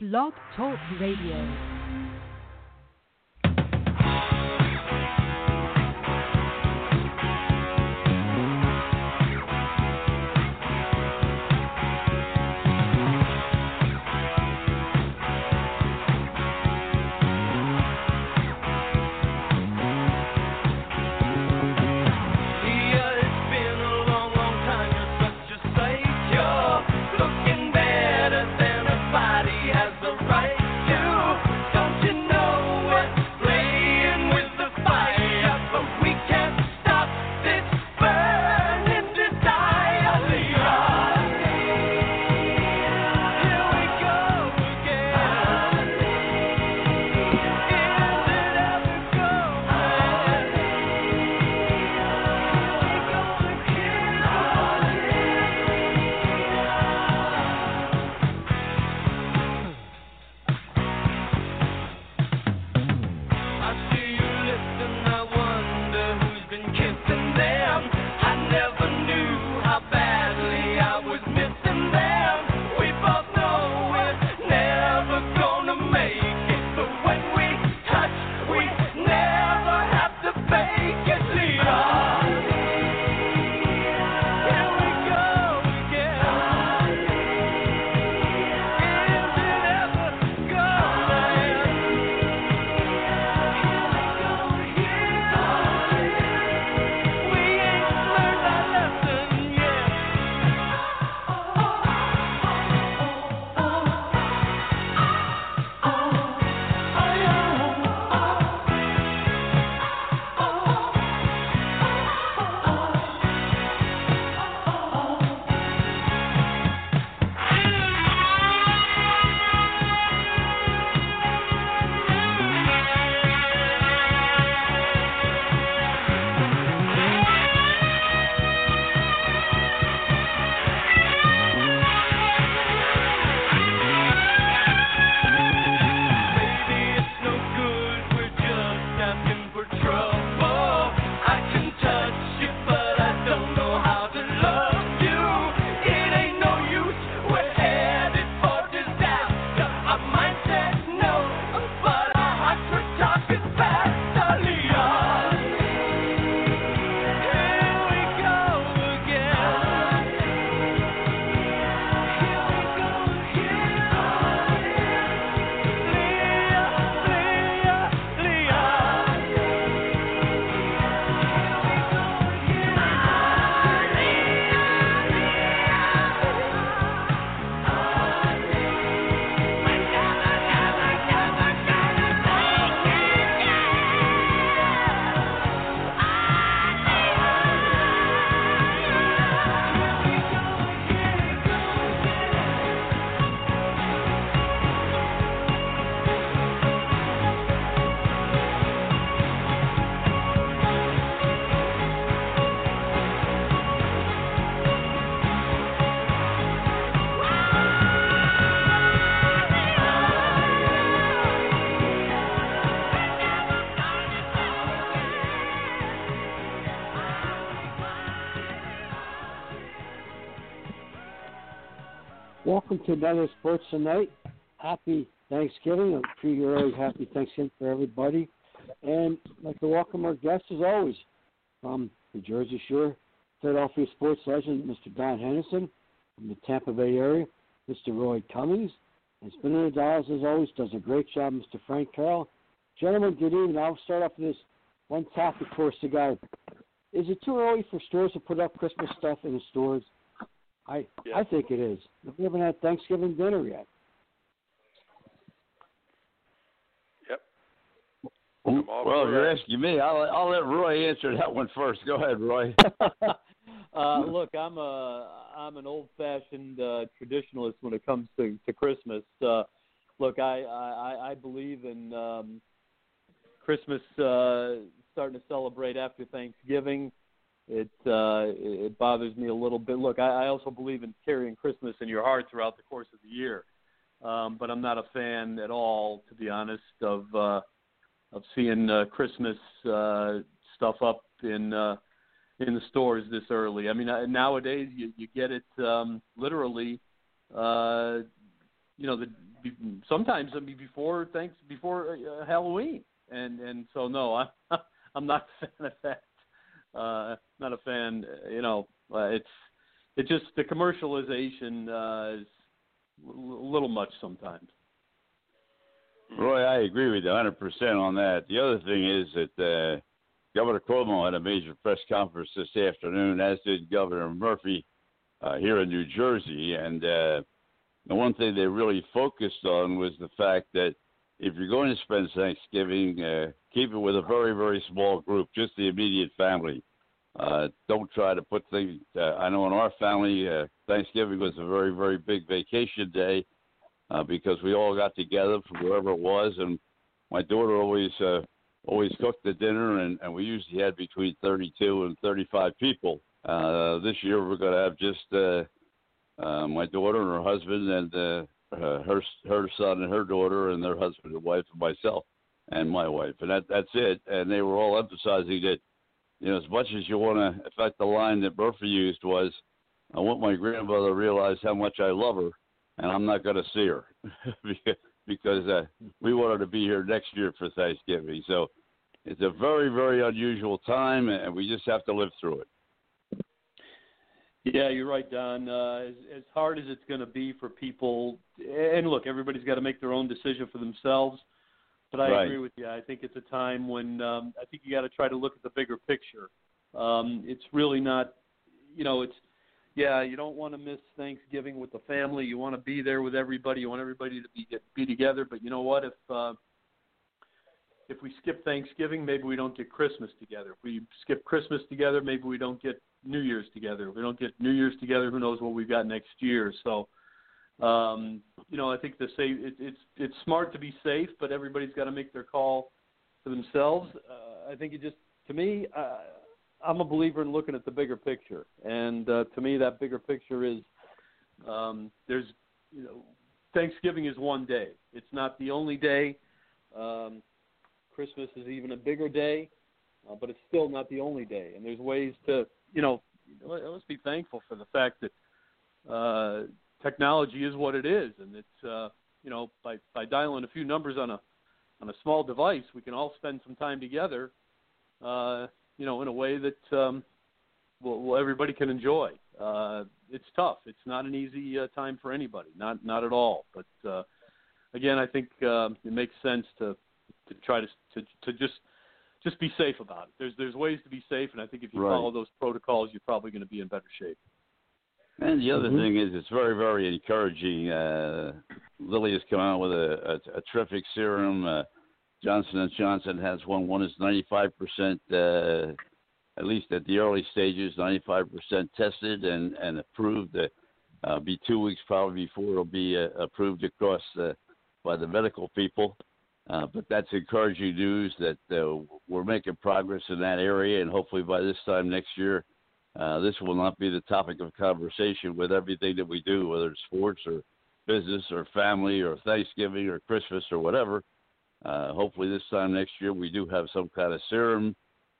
Blog Talk Radio. To another Sports Tonight. Happy Thanksgiving. I'm sure you're happy Thanksgiving for everybody. And I'd like to welcome our guests as always from the Jersey Shore, Philadelphia sports legend, Mr. Don Henderson, from the Tampa Bay area, Mr. Roy Cummings, and Spinning the as always does a great job, Mr. Frank Carroll. Gentlemen, good evening. I'll start off with this one topic for us, guy. Is it too early for stores to put up Christmas stuff in the stores? I I think it is. We haven't had Thanksgiving dinner yet. Yep. Well, for you're that. asking me. I'll, I'll let Roy answer that one first. Go ahead, Roy. uh, look, I'm a I'm an old-fashioned uh, traditionalist when it comes to to Christmas. Uh, look, I I, I believe in um, Christmas uh, starting to celebrate after Thanksgiving. It uh, it bothers me a little bit. Look, I, I also believe in carrying Christmas in your heart throughout the course of the year. Um, but I'm not a fan at all, to be honest, of uh, of seeing uh, Christmas uh, stuff up in uh, in the stores this early. I mean, uh, nowadays you you get it um, literally. Uh, you know, the sometimes I mean before thanks before uh, Halloween, and and so no, I'm I'm not a fan of that. Uh, not a fan. You know, uh, it's it just the commercialization uh, is a little much sometimes. Roy, I agree with you 100% on that. The other thing is that uh, Governor Cuomo had a major press conference this afternoon, as did Governor Murphy uh, here in New Jersey. And uh, the one thing they really focused on was the fact that if you're going to spend Thanksgiving, uh, keep it with a very, very small group, just the immediate family. Uh, don't try to put things. Uh, I know in our family, uh, Thanksgiving was a very, very big vacation day uh, because we all got together from wherever it was, and my daughter always uh, always cooked the dinner, and, and we usually had between 32 and 35 people. Uh, this year we're going to have just uh, uh, my daughter and her husband, and uh, her her son and her daughter, and their husband and wife, and myself and my wife, and that that's it. And they were all emphasizing that you know, as much as you want to, in fact, the line that Murphy used was, I want my grandmother to realize how much I love her, and I'm not going to see her because uh, we want her to be here next year for Thanksgiving. So it's a very, very unusual time, and we just have to live through it. Yeah, you're right, Don. Uh, as, as hard as it's going to be for people, and look, everybody's got to make their own decision for themselves. But I Right. agree with you. I think it's a time when um, I think you got to try to look at the bigger picture. Um, it's really not, you know, it's yeah, you don't want to miss Thanksgiving with the family. You want to be there with everybody. You want everybody to be be together. But you know what? If uh, if we skip Thanksgiving, maybe we don't get Christmas together. If we skip Christmas together, maybe we don't get New Year's together. If we don't get New Year's together, who knows what we've got next year? So, um, you know, I think the safe it, it's it's smart to be safe, but everybody's got to make their call for themselves. Uh, I think it just to me, uh, I'm a believer in looking at the bigger picture, and uh, to me, that bigger picture is um, there's you know Thanksgiving is one day. It's not the only day. Um, Christmas is even a bigger day, uh, but it's still not the only day. And there's ways to, you know, let- let's be thankful for the fact that uh, technology is what it is, and it's, uh, you know, by by dialing a few numbers on a on a small device, we can all spend some time together, uh, you know, in a way that um, well, well everybody can enjoy. Uh, it's tough. It's not an easy uh, time for anybody, not not at all. But uh, again, I think um, it makes sense to to try to to to just just be safe about it. There's there's ways to be safe, and I think if you Right. follow those protocols, you're probably going to be in better shape. And the other Mhm. thing is, it's very, very encouraging. Uh, Lilly has come out with a, a, a terrific serum. Uh, Johnson and Johnson has one. One is 95 percent, uh, at least at the early stages, 95 percent tested and and approved. Uh, uh, be two weeks probably before it'll be uh, approved across uh, by the medical people. Uh, but that's encouraging news that uh, we're making progress in that area, and hopefully by this time next year, uh, this will not be the topic of conversation with everything that we do, whether it's sports or business or family or Thanksgiving or Christmas or whatever. Uh, hopefully, this time next year we do have some kind of serum,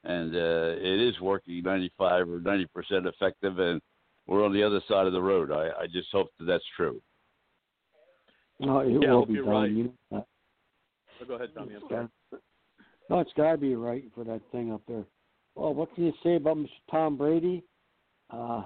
and uh, it is working 95 or 90 percent effective, and we're on the other side of the road. I, I just hope that that's true. No, it Yeah, I will hope be you're right. You know that. So go ahead, Tommy. I'm It's sorry. got- No, it's got to be right for that thing up there. Well, what can you say about Mr. Tom Brady? Uh,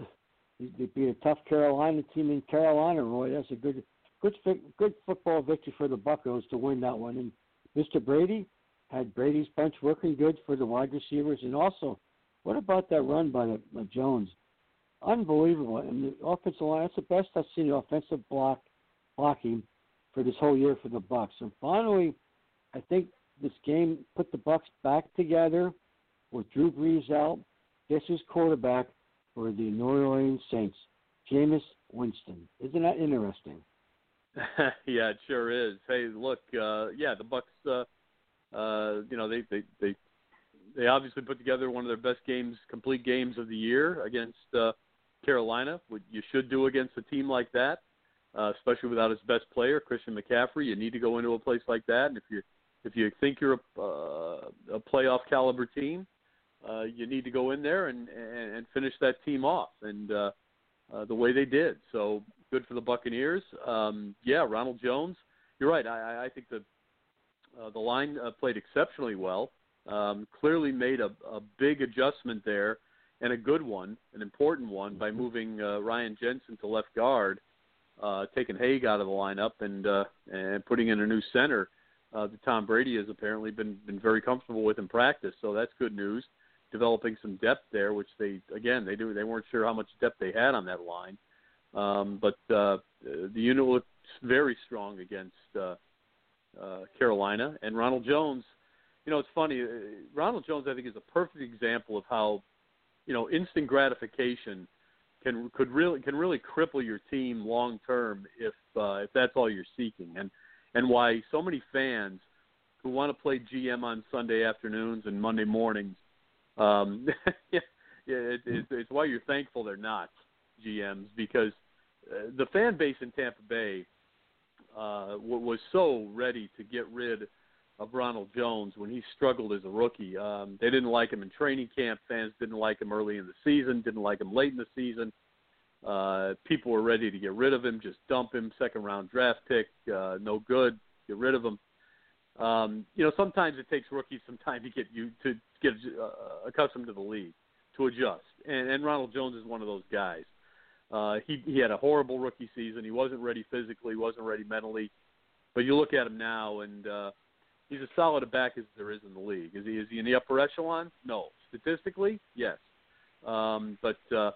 beat a tough Carolina team in Carolina, Roy. That's a good, good, good football victory for the Buccos to win that one. And Mr. Brady had Brady's bunch working good for the wide receivers, and also, what about that run by the, Jones? Unbelievable! And the offensive line, that's the best I've seen offensive block blocking for this whole year for the Bucs. And finally, I think this game put the Bucs back together with Drew Brees out. Guess who's quarterback for the New Orleans Saints? Jameis Winston. Isn't that interesting? yeah, it sure is. Hey, look, uh, yeah, the Bucs. Uh, uh, you know, they they they they obviously put together one of their best games, complete games of the year against uh, Carolina. What you should do against a team like that, uh, especially without its best player, Christian McCaffrey. You need to go into a place like that, and if you if you think you're a, uh, a playoff caliber team, uh, you need to go in there and, and and finish that team off, and uh, uh, the way they did. So good for the Buccaneers. Um, yeah, Ronald Jones. You're right. I, I think the uh, the line uh, played exceptionally well. Um, clearly made a, a big adjustment there, and a good one, an important one, by moving uh, Ryan Jensen to left guard, uh, taking Haeg out of the lineup, and uh, and putting in a new center uh, that Tom Brady has apparently been been very comfortable with in practice. So that's good news. Developing some depth there, which they again they do they weren't sure how much depth they had on that line, um, but uh, the unit looked very strong against uh, uh, Carolina and Ronald Jones. You know, it's funny. Uh, Ronald Jones, I think, is a perfect example of how, you know, instant gratification can could really can really cripple your team long term if uh, if that's all you're seeking, and and why so many fans who want to play GM on Sunday afternoons and Monday mornings, um, it, it, it's why you're thankful they're not GMs because uh, the fan base in Tampa Bay uh, was so ready to get rid of Ronald Jones when he struggled as a rookie. Um, they didn't like him in training camp. Fans didn't like him early in the season. Didn't like him late in the season. Uh, people were ready to get rid of him, just dump him, second round draft pick, uh, no good, get rid of him. Um, you know, sometimes it takes rookies some time to get you to get uh, accustomed to the league, to adjust. And, and Ronald Jones is one of those guys. Uh, he he had a horrible rookie season. He wasn't ready physically, wasn't ready mentally. But you look at him now, and uh, he's as solid a back as there is in the league. Is he is he in the upper echelon? No. Statistically, yes. Um, but uh,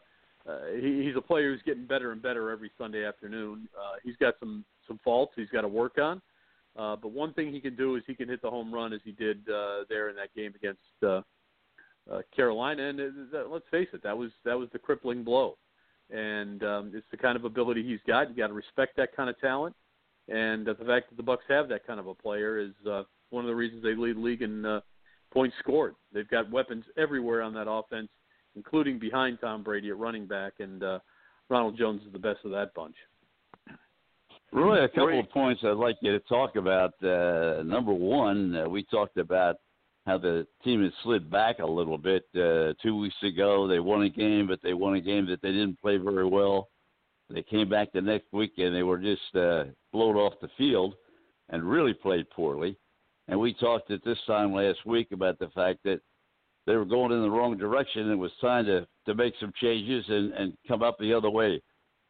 uh, he, he's a player who's getting better and better every Sunday afternoon. Uh, he's got some some faults he's got to work on, uh, but one thing he can do is he can hit the home run as he did uh, there in that game against uh, uh, Carolina. And uh, let's face it, that was that was the crippling blow. And um, it's the kind of ability he's got. You got to respect that kind of talent. And uh, the fact that the Bucs have that kind of a player is uh, one of the reasons they lead the league in uh, points scored. They've got weapons everywhere on that offense including behind Tom Brady at running back, and uh, Ronald Jones is the best of that bunch. Really, a couple of points I'd like you to talk about. Uh, number one, uh, we talked about how the team has slid back a little bit. Uh, two weeks ago, they won a game, but they won a game that they didn't play very well. They came back the next week and they were just uh, blown off the field and really played poorly. And we talked at this time last week about the fact that they were going in the wrong direction and it was time to, to make some changes and, and come up the other way.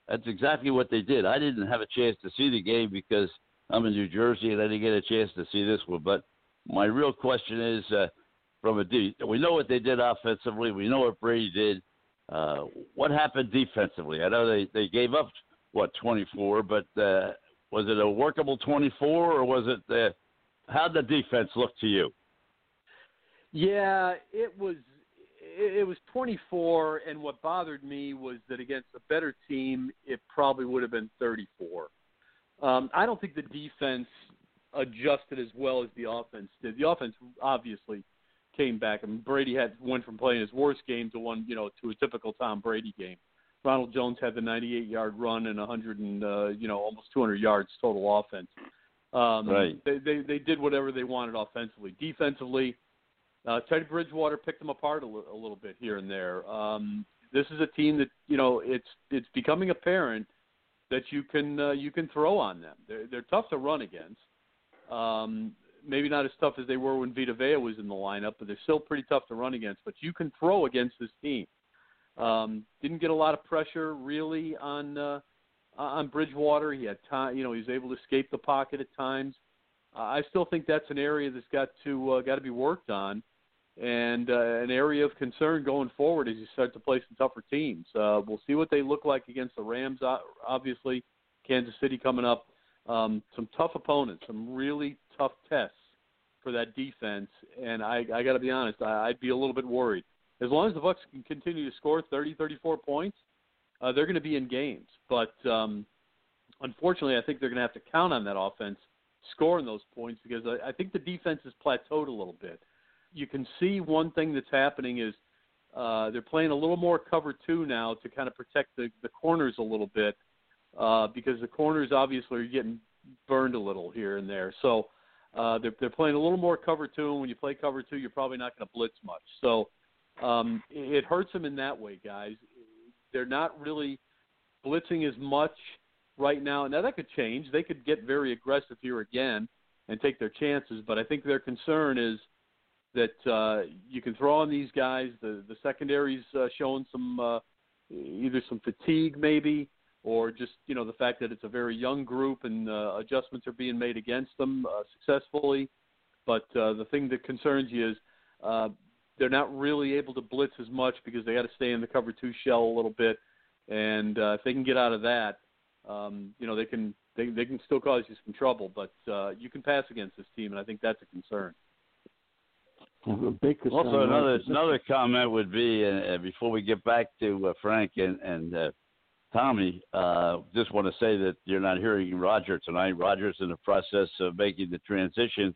That's exactly what they did. I didn't have a chance to see the game because I'm in New Jersey and I didn't get a chance to see this one. But my real question is uh, from a D. We know what they did offensively. We know what Brady did. Uh, what happened defensively? I know they, they gave up, what, 24, but uh, was it a workable 24 or was it, uh, how did the defense look to you? Yeah, it was it was 24, and what bothered me was that against a better team, it probably would have been 34. Um, I don't think the defense adjusted as well as the offense did. The offense obviously came back. I mean, Brady had went from playing his worst game to one, you know, to a typical Tom Brady game. Ronald Jones had the 98-yard run and 100 and uh, you know almost 200 yards total offense. Um, right. They, they they did whatever they wanted offensively. Defensively, uh, Teddy Bridgewater picked them apart a, little bit here and there. Um, this is a team that you know it's it's becoming apparent that you can uh, you can throw on them. They're they're tough to run against. Um, maybe not as tough as they were when Vita Vea was in the lineup, but they're still pretty tough to run against. But you can throw against this team. Um, didn't get a lot of pressure really on uh, on Bridgewater. He had time, you know, he was able to escape the pocket at times. I still think that's an area that's got to uh, got to be worked on and uh, an area of concern going forward as you start to play some tougher teams. Uh, we'll see what they look like against the Rams. Obviously, Kansas City coming up. Um, some tough opponents, some really tough tests for that defense. And I, I got to be honest, I, I'd be a little bit worried. As long as the Bucs can continue to score 30, 34 points, uh, they're going to be in games. But um, unfortunately, I think they're going to have to count on that offense scoring those points because I, I think the defense has plateaued a little bit you can see one thing that's happening is uh, they're playing a little more cover two now to kind of protect the, the corners a little bit uh, because the corners obviously are getting burned a little here and there. So uh, they're, they're playing a little more cover two, and when you play cover two, you're probably not going to blitz much. So um, it hurts them in that way, guys. They're not really blitzing as much right now. Now that could change. They could get very aggressive here again and take their chances. But I think their concern is that uh, you can throw on these guys. The the secondary's uh, showing some uh, either some fatigue maybe, or just you know the fact that it's a very young group and uh, adjustments are being made against them uh, successfully. But uh, the thing that concerns you is uh, they're not really able to blitz as much because they got to stay in the cover two shell a little bit. And uh, if they can get out of that, um, you know they can they they can still cause you some trouble. But uh, you can pass against this team, and I think that's a concern. Concern, Also, right? another another comment would be, uh, before we get back to uh, Frank and and uh, Tommy, uh, just want to say that you're not hearing Roger tonight. Roger's in the process of making the transition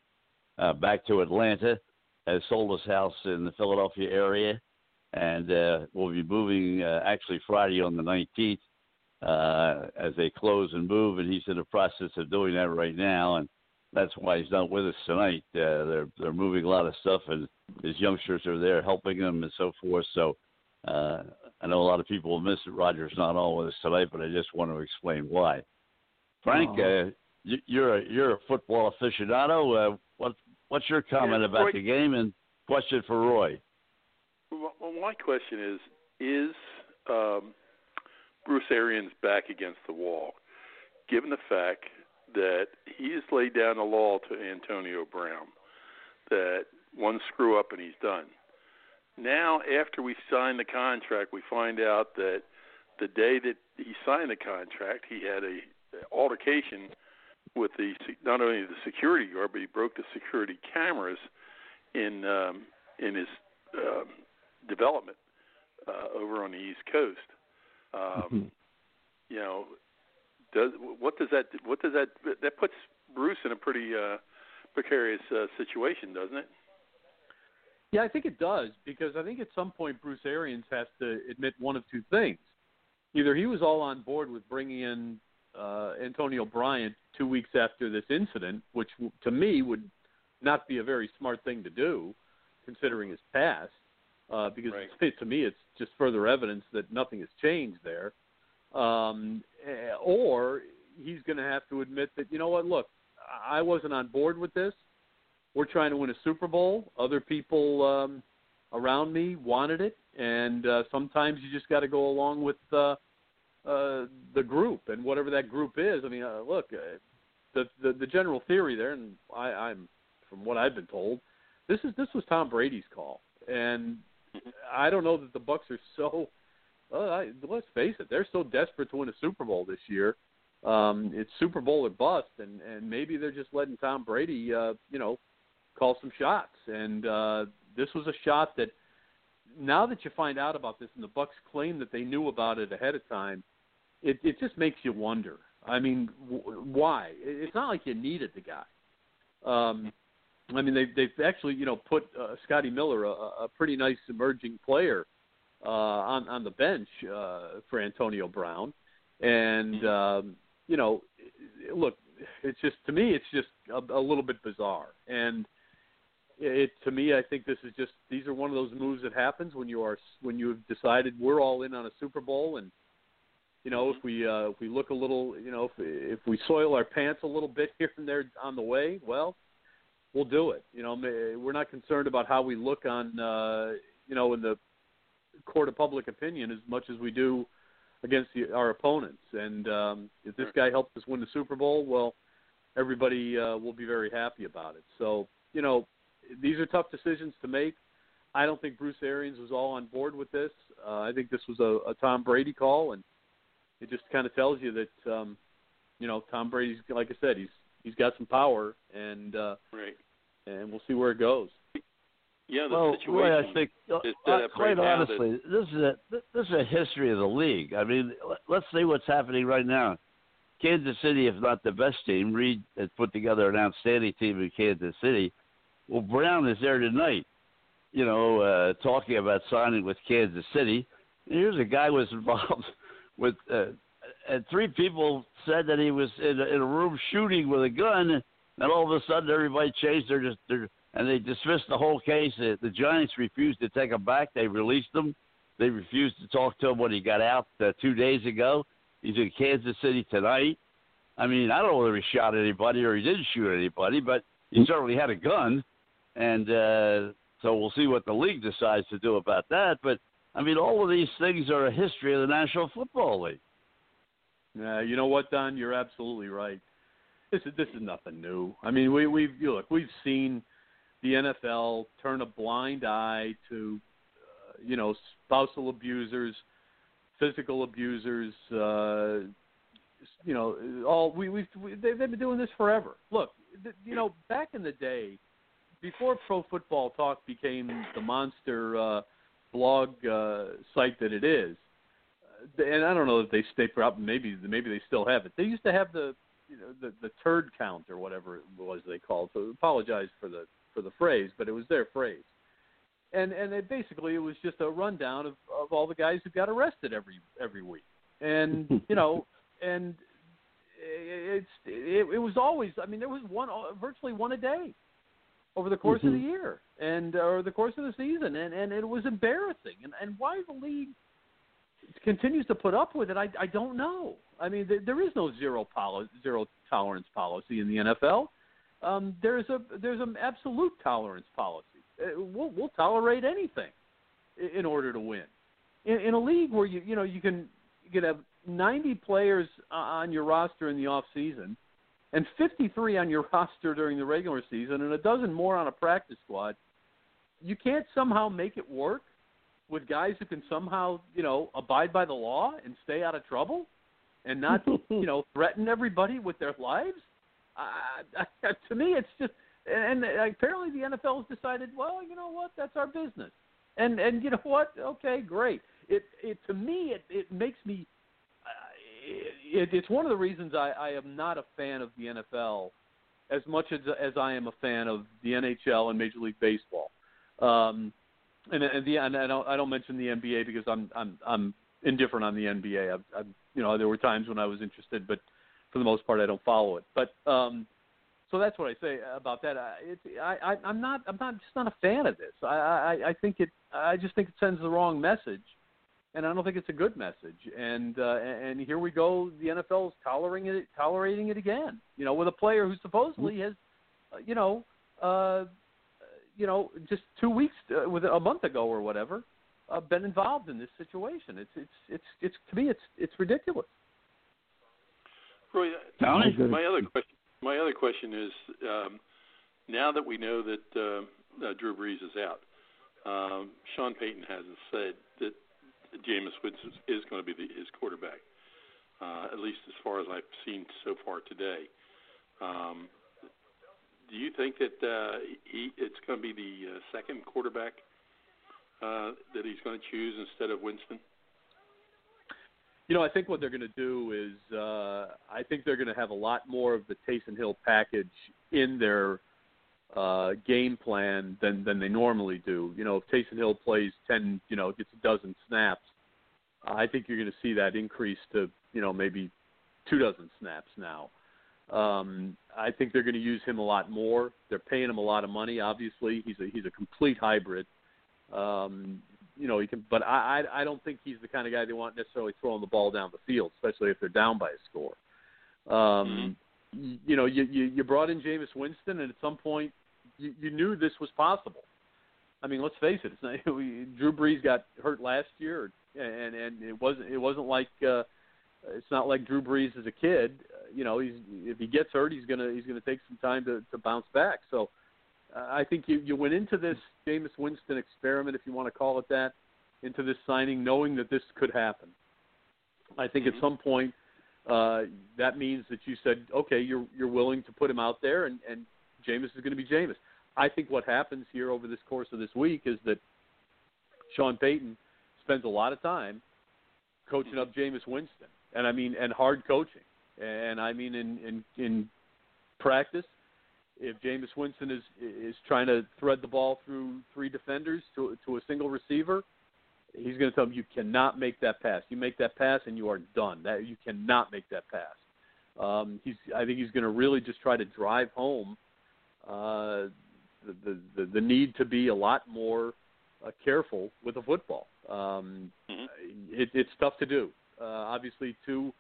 uh, back to Atlanta. Has sold his house in the Philadelphia area, and uh, will be moving uh, actually Friday on the 19th uh, as they close and move. And he's in the process of doing that right now, and that's why he's not with us tonight. Uh, they're they're moving a lot of stuff, and his youngsters are there helping him and so forth. So uh, I know a lot of people will miss it. Roger's not on with us tonight, but I just want to explain why. Frank, Oh. uh, you, you're a you're a football aficionado. Uh, what what's your comment Yeah, about Roy- the game? And question for Roy. Well, well, my question is: Is um, Bruce Arians back against the wall, given the fact that he has laid down the law to Antonio Brown that one screw up and he's done. Now, after we sign the contract, we find out that the day that he signed the contract, he had a altercation with the not only the security guard, but he broke the security cameras in um, in his um, development uh, over on the East Coast. Um, Mhm. You know, does what does that what does that that puts Bruce in a pretty uh, precarious uh, situation, doesn't it? Yeah, I think it does because I think at some point Bruce Arians has to admit one of two things. Either he was all on board with bringing in uh, Antonio Bryant two weeks after this incident, which to me would not be a very smart thing to do, considering his past, uh, because Right. to me it's just further evidence that nothing has changed there. Um, or he's going to have to admit that you know what, look, I wasn't on board with this we're trying to win a Super Bowl. Other people um, around me wanted it, and uh, sometimes you just got to go along with uh, uh, the group and whatever that group is. I mean, uh, look, uh, the, the the general theory there, and I, I'm from what I've been told, this is this was Tom Brady's call, and I don't know that the Bucs are so. I, let's face it, they're so desperate to win a Super Bowl this year. Um, it's Super Bowl or bust, and and maybe they're just letting Tom Brady, uh, you know, call some shots. And uh, this was a shot that now that you find out about this and the Bucs claim that they knew about it ahead of time, it it just makes you wonder. I mean, w- why? It's not like you needed the guy. Um, I mean, they they've actually you know put uh, Scotty Miller, a, a pretty nice emerging player, uh, on on the bench uh, for Antonio Brown, and um, you know, look, it's just to me, it's just a, a little bit bizarre, and it to me, I think this is just these are one of those moves that happens when you are when you have decided we're all in on a Super Bowl, and you know if we uh, if we look a little, you know if if we soil our pants a little bit here and there on the way, well, we'll do it. You know, we're not concerned about how we look on uh, you know in the court of public opinion as much as we do against the, our opponents. And um, if this guy helps us win the Super Bowl, well, everybody uh, will be very happy about it. So you know, these are tough decisions to make. I don't think Bruce Arians was all on board with this. Uh, I think this was a, a Tom Brady call, and it just kind of tells you that um, you know Tom Brady's like I said, he's he's got some power, and uh, Right. and we'll see where it goes. Yeah, the well, situation. Roy, I think uh, is uh, quite right now that- honestly, this is a this is a history of the league. I mean, let- let's see what's happening right now. Kansas City, if not the best team, Reid has put together an outstanding team in Kansas City. Well, Brown is there tonight, you know, uh, talking about signing with Kansas City. And here's a guy was involved with, uh, and three people said that he was in a, in a room shooting with a gun, and all of a sudden everybody changed their, just their and they dismissed the whole case. The, the Giants refused to take him back. They released him. They refused to talk to him when he got out uh, two days ago. He's in Kansas City tonight. I mean, I don't know whether he shot anybody or he didn't shoot anybody, but he certainly had a gun, and uh, so we'll see what the league decides to do about that. But I mean, all of these things are a history of the National Football League. Yeah, you know what, Don? You're absolutely right. This is this is nothing new. I mean, we we've look we've seen the NFL turn a blind eye to uh, you know spousal abusers, physical abusers. Uh, you know, all we we've we, they've been doing this forever. Look, th- you know, back in the day, before Pro Football Talk became the monster uh, blog uh, site that it is, uh, and I don't know if they stay up. Maybe maybe they still have it. They used to have the you know the the turd count or whatever it was they called. So apologize for the for the phrase, but it was their phrase. And and it basically it was just a rundown of of all the guys who got arrested every every week. And you know, and it's it, it was always I mean there was one uh, virtually one a day over the course of the mm-hmm. year and uh, or the course of the season. And and it was embarrassing. And and why the league continues to put up with it I I don't know. I mean there, there is no zero poli- zero tolerance policy in the NFL um there's a there's an absolute tolerance policy. Uh, we'll we'll tolerate anything in order to win. In, in a league where you you know you can you can have 90 players on your roster in the off season and 53 on your roster during the regular season and a dozen more on a practice squad you can't somehow make it work with guys who can somehow you know abide by the law and stay out of trouble and not you know threaten everybody with their lives uh, to me it's just and, apparently the NFL has decided well you know what that's our business and and you know what okay great it it to me it it makes me it, it's one of the reasons I, I am not a fan of the NFL as much as as I am a fan of the NHL and Major League Baseball. Um, and and the and I don't I don't mention the NBA because I'm I'm I'm indifferent on the NBA. I've, I've you know there were times when I was interested, but for the most part I don't follow it. But um, so that's what I say about that. I, it's, I, I I'm not I'm not just not a fan of this. I, I I think it I just think it sends the wrong message and I don't think it's a good message. And uh, and here we go, the NFL is tolerating it, tolerating it again. You know, with a player who supposedly has, uh, you know, uh, you know, just two weeks, uh, with a month ago or whatever, uh, been involved in this situation. It's it's it's it's to me, it's it's ridiculous. Roy, my other question. My other question is, um, now that we know that uh, uh, Drew Brees is out, um, Sean Payton hasn't said that Jameis Winston is going to be the, his quarterback, uh, at least as far as I've seen so far today. Um, do you think that uh, he, it's going to be the uh, second quarterback uh, that he's going to choose instead of Winston? You know, I think what they're going to do is uh, I think they're going to have a lot more of the Taysom Hill package in their uh, game plan than than they normally do. You know, if Taysom Hill plays ten, you know, gets a dozen snaps, I think you're going to see that increase to you know maybe two dozen snaps now. Um, I think they're going to use him a lot more. They're paying him a lot of money. Obviously, he's a he's a complete hybrid. Um, you know, he can, but I, I I don't think he's the kind of guy they want necessarily throwing the ball down the field, especially if they're down by a score. Um, you, you know, you, you you brought in Jameis Winston, and at some point, you, you knew this was possible. I mean, let's face it. It's not, we, Drew Brees got hurt last year, and and it wasn't it wasn't like uh, it's not like Drew Brees is a kid. Uh, you know, he's if he gets hurt, he's gonna he's gonna take some time to to bounce back. So uh, I think you you went into this Jameis Winston experiment, if you want to call it that, into this signing knowing that this could happen. I think at some point uh, that means that you said, okay, you're you're willing to put him out there, and and Jameis is going to be Jameis. I think what happens here over this course of this week is that Sean Payton spends a lot of time coaching up Jameis Winston, and I mean, and hard coaching, and I mean in in in practice, if Jameis Winston is is trying to thread the ball through three defenders to to a single receiver, he's going to tell him you cannot make that pass. You make that pass and you are done. That you cannot make that pass. Um, he's I think he's going to really just try to drive home uh, the, the the the need to be a lot more uh, careful with the football. Um, Mhm. it, it's tough to do. Uh, obviously, two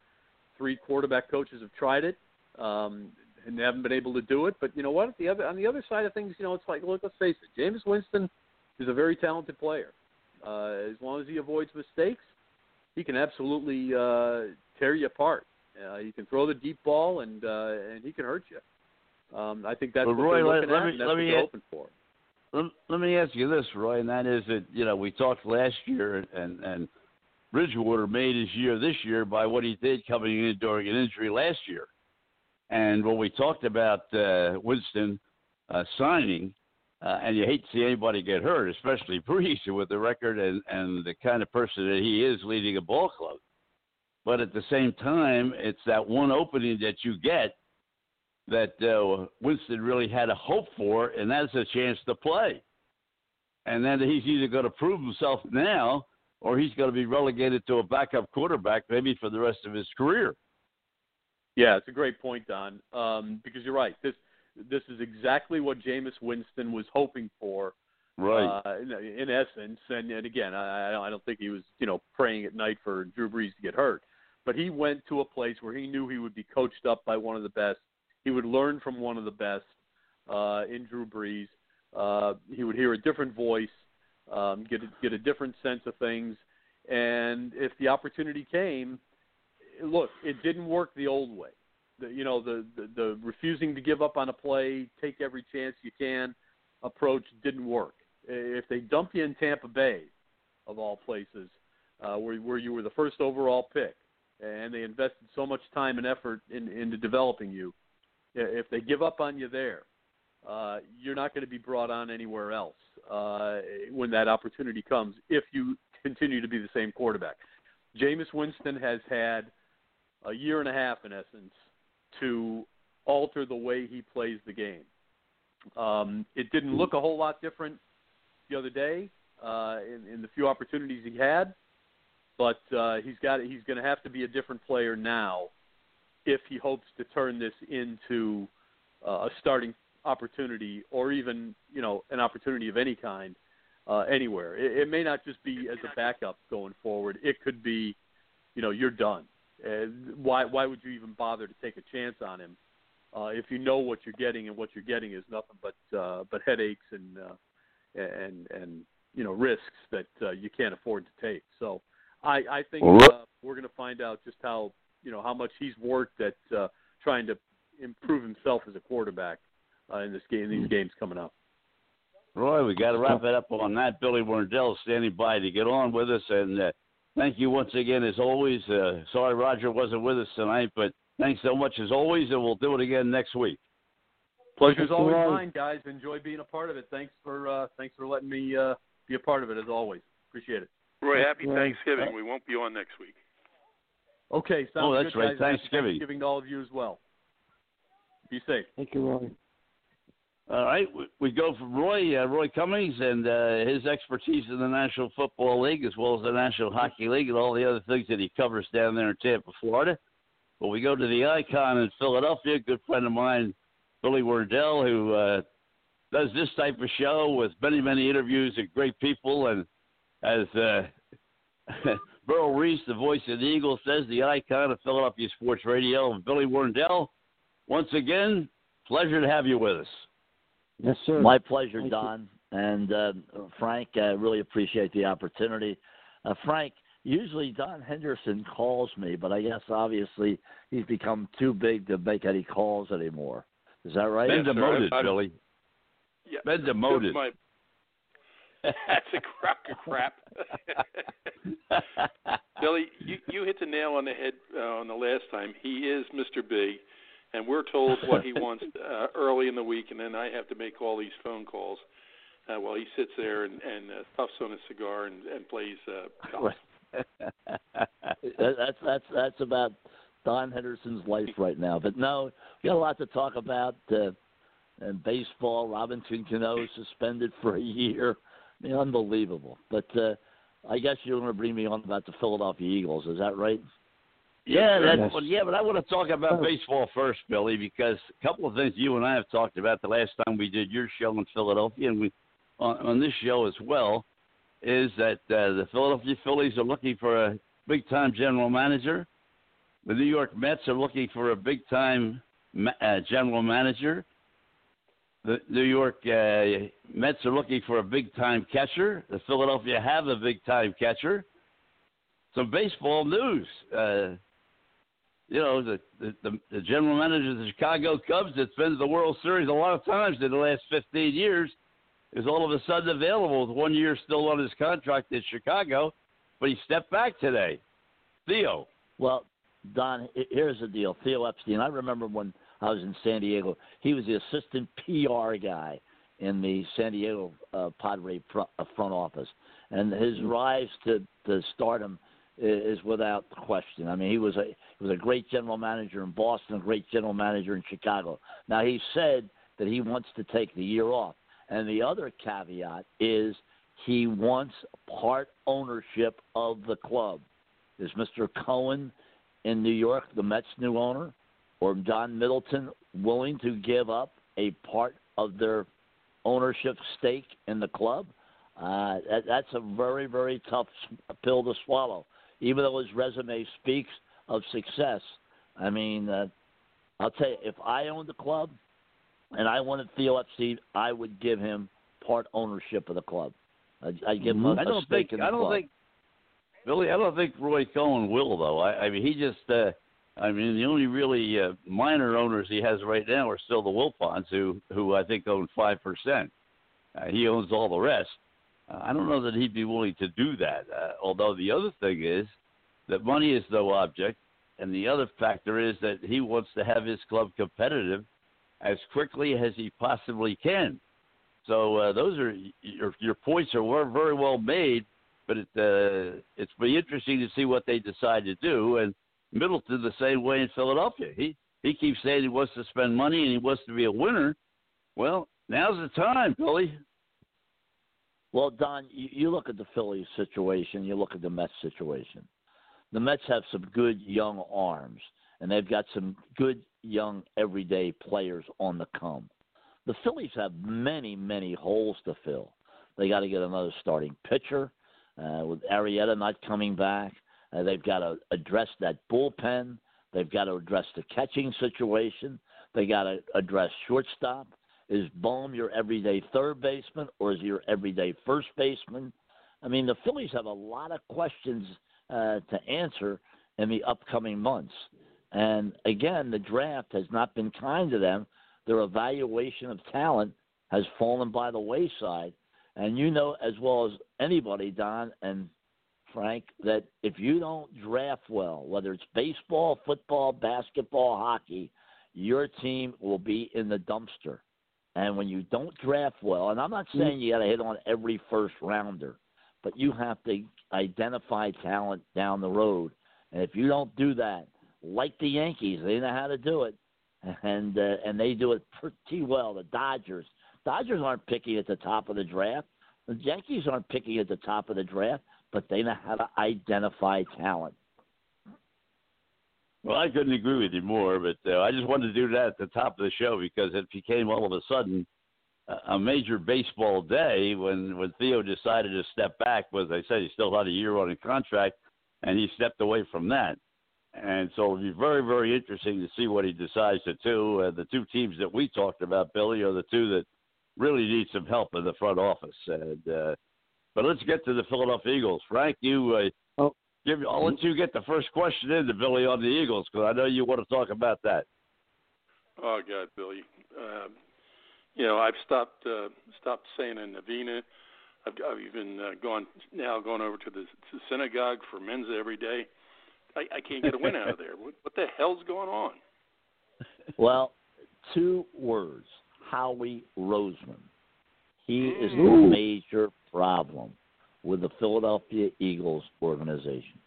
three quarterback coaches have tried it um, and they haven't been able to do it. But you know what? The other on the other side of things, you know, it's like look, let's face it, Jameis Winston is a very talented player. Uh, as long as he avoids mistakes, he can absolutely uh, tear you apart. Uh, he can throw the deep ball and uh, and he can hurt you. Um, I think that's Well, what Roy, they're looking let at, me- that's let what me they're hoping for. Let, let me ask you this, Roy, and that is that you know we talked last year, and and Bridgewater made his year this year by what he did coming in during an injury last year, and when we talked about uh, Winston uh, signing, uh, and you hate to see anybody get hurt, especially Brees with the record and and the kind of person that he is leading a ball club. But at the same time, it's that one opening that you get that uh, Winston really had a hope for, and that's a chance to play. And then he's either going to prove himself now, or he's going to be relegated to a backup quarterback maybe for the rest of his career. Yeah, it's a great point, Don. Um, because you're right. This this is exactly what Jameis Winston was hoping for, Right. uh, in, in essence. And, and again, I, I don't- think he was, you know, praying at night for Drew Brees to get hurt. But he went to a place where he knew he would be coached up by one of the best. He would learn from one of the best uh, in Drew Brees. Uh, he would hear a different voice, um, get a, get a different sense of things, and if the opportunity came, look, it didn't work the old way. The, you know, the, the the refusing to give up on a play, take every chance you can approach didn't work. If they dump you in Tampa Bay, of all places, uh, where where you were the first overall pick, and they invested so much time and effort in, into developing you, if they give up on you there, uh, you're not going to be brought on anywhere else uh, when that opportunity comes. If you continue to be the same quarterback, Jameis Winston has had a year and a half, in essence, to alter the way he plays the game. Um, it didn't look a whole lot different the other day uh, in, in the few opportunities he had, but uh, he's got he's going to have to be a different player now if he hopes to turn this into uh, a starting opportunity or even you know an opportunity of any kind uh, anywhere. It, it may not just be as a backup going forward. It could be, you know, you're done. Uh, why why would you even bother to take a chance on him uh, if you know what you're getting and what you're getting is nothing but uh, but headaches and uh, and and you know risks that uh, you can't afford to take. So I I think uh, we're going to find out just how you know how much he's worked at uh, trying to improve himself as a quarterback uh, in this game these games coming up. Roy, we got to wrap it up on that. Billy Warndell standing by to get on with us, and uh, thank you once again as always. Uh, sorry Roger wasn't with us tonight, but thanks so much as always, and we'll do it again next week. Pleasure's Thanks always lot. mine, guys. Enjoy being a part of it. Thanks for uh, thanks for letting me uh, be a part of it as always. Appreciate it. Roy, happy Right. Thanksgiving. We won't be on next week. Okay, sounds Oh, that's good, right. guys. Happy Thanksgiving. Thanksgiving to all of you as well. Be safe. Thank you, Roy. All right, we, go from Roy, uh, Roy Cummings, and uh, his expertise in the National Football League as well as the National Hockey League and all the other things that he covers down there in Tampa, Florida. But we go to the icon in Philadelphia, a good friend of mine, Billy Warndell, who uh, does this type of show with many, many interviews with great people. And as uh, Merrill Reese, the voice of the Eagles, says, the icon of Philadelphia Sports Radio. Billy Warndell, once again, pleasure to have you with us. Yes, sir. My pleasure, Thank you. Don. And uh, Frank, I really appreciate the opportunity. Uh, Frank, usually Don Henderson calls me, but I guess obviously he's become too big to make any calls anymore. Is that right? Been Yes, sir. demoted, I- I- Billy. Yeah. Been demoted. My, that's a crock of crap. Billy, you, you hit the nail on the head uh, on the last time. He is Mr. Big, and we're told what he wants uh, early in the week, and then I have to make all these phone calls uh, while he sits there and, and uh, puffs on a cigar and, and plays uh, golf. That's that's that's about Don Henderson's life right now. But no, we got a lot to talk about. Uh, and baseball, Robinson Cano suspended for a year. I mean, unbelievable. But uh, I guess you're going to bring me on about the Philadelphia Eagles. Is that right? Yeah, Yes, well, yeah, but I want to talk about baseball first, Billy, because a couple of things you and I have talked about the last time we did your show in Philadelphia, and we on, on this show as well, is that uh, the Philadelphia Phillies are looking for a big-time general manager. The New York Mets are looking for a big time ma- uh, general manager. The New York uh, Mets are looking for a big time catcher. The Philadelphia have a big time catcher. Some baseball news. Uh, you know, the, the, the, general manager of the Chicago Cubs that's been to the World Series a lot of times in the last 15 years is all of a sudden available with one year still on his contract in Chicago, but he stepped back today. Theo. Well, Don, here's the deal. Theo Epstein. I remember when I was in San Diego. He was the assistant PR guy in the San Diego uh, Padre front, uh, front office, and his rise to to stardom is without question. I mean, he was a he was a great general manager in Boston, a great general manager in Chicago. Now he said that he wants to take the year off, and the other caveat is he wants part ownership of the club. Is Mr. Cohen in New York, the Mets' new owner, or John Middleton willing to give up a part of their ownership stake in the club? Uh, that, that's a very, very tough pill to swallow. Even though his resume speaks of success, I mean, uh, I'll tell you, if I owned the club and I wanted Theo Epstein, I would give him part ownership of the club. I'd, I'd give him a, I a don't stake think in the I don't club. think Billy. I don't think Roy Cohen will though. I, I mean, he just. Uh, I mean, the only really uh, minor owners he has right now are still the Wilpons, who who I think own five percent. Uh, he owns all the rest. Uh, I don't know that he'd be willing to do that. Uh, although the other thing is that money is no object, and the other factor is that he wants to have his club competitive as quickly as he possibly can. So uh, those are your your points are very well made, but it uh, it's be interesting to see what they decide to do. And Middleton the same way in Philadelphia. He he keeps saying he wants to spend money and he wants to be a winner. Well, now's the time, Billy. Well, Don, you, look at the Phillies situation, you look at the Mets situation. The Mets have some good young arms, and they've got some good young everyday players on the come. The Phillies have many, many holes to fill. They got to get another starting pitcher uh, with Arrieta not coming back. Uh, they've got to address that bullpen. They've got to address the catching situation. They got to address shortstop. Is Bohm your everyday third baseman or is he your everyday first baseman? I mean, the Phillies have a lot of questions uh, to answer in the upcoming months. And again, the draft has not been kind to them. Their evaluation of talent has fallen by the wayside. And you know as well as anybody, Don and Frank, that if you don't draft well, whether it's baseball, football, basketball, hockey, your team will be in the dumpster. And when you don't draft well, and I'm not saying you got to hit on every first rounder, but you have to identify talent down the road. And if you don't do that, like the Yankees, they know how to do it, and uh, and they do it pretty well. The Dodgers, Dodgers aren't picky at the top of the draft. The Yankees aren't picky at the top of the draft, but they know how to identify talent. Well, I couldn't agree with you more, but uh, I just wanted to do that at the top of the show because it became all of a sudden a- major baseball day when when Theo decided to step back. Was I said he still had a year on a contract, and he stepped away from that. And so it'll be very, very interesting to see what he decides to do. Uh, the two teams that we talked about, Billy, are the two that really need some help in the front office. And uh, but let's get to the Philadelphia Eagles. Frank, you uh. Give. I'll let you get the first question into Billy on the Eagles because I know you want to talk about that. Oh God, Billy. Um, you know, I've stopped uh, stopped saying a novena. I've, I've even uh, gone now gone over to the to synagogue for mensa every day. I, I can't get a win out of there. What, what the hell's going on? Well, two words: Howie Roseman. He is the major problem with the Philadelphia Eagles organization.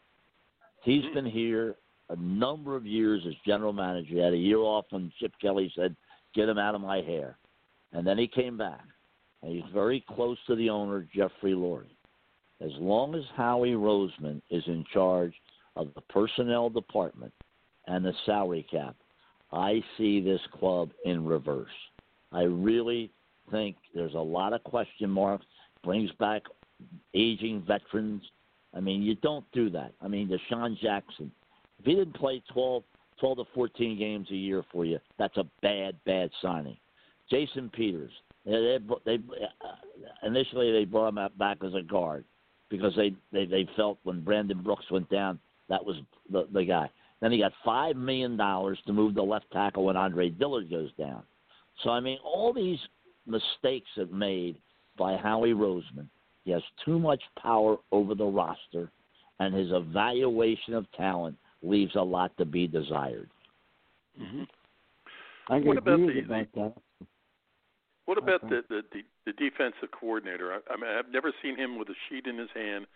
He's mm-hmm. been here a number of years as general manager. He had a year off when Chip Kelly said, "Get him out of my hair," and then he came back. And he's very close to the owner, Jeffrey Lurie. As long as Howie Roseman is in charge of the personnel department and the salary cap, I see this club in reverse. I really think there's a lot of question marks. Brings back aging veterans. I mean, you don't do that. I mean, DeSean Jackson, If he didn't play 12, 12 to 14 games a year for you, that's a bad, bad signing. Jason Peters, they, they, they uh, initially they brought him back as a guard because they, they they felt when Brandon Brooks went down that was the the guy. Then he got five million dollars to move the left tackle when Andre Dillard goes down. So I mean, all these mistakes have made by Howie Roseman. He has too much power over the roster, and his evaluation of talent leaves a lot to be desired. Mm-hmm. I can What about the- with about that. What about Okay. the, the the the defensive coordinator? I, I mean, I've never seen him with a sheet in his hand.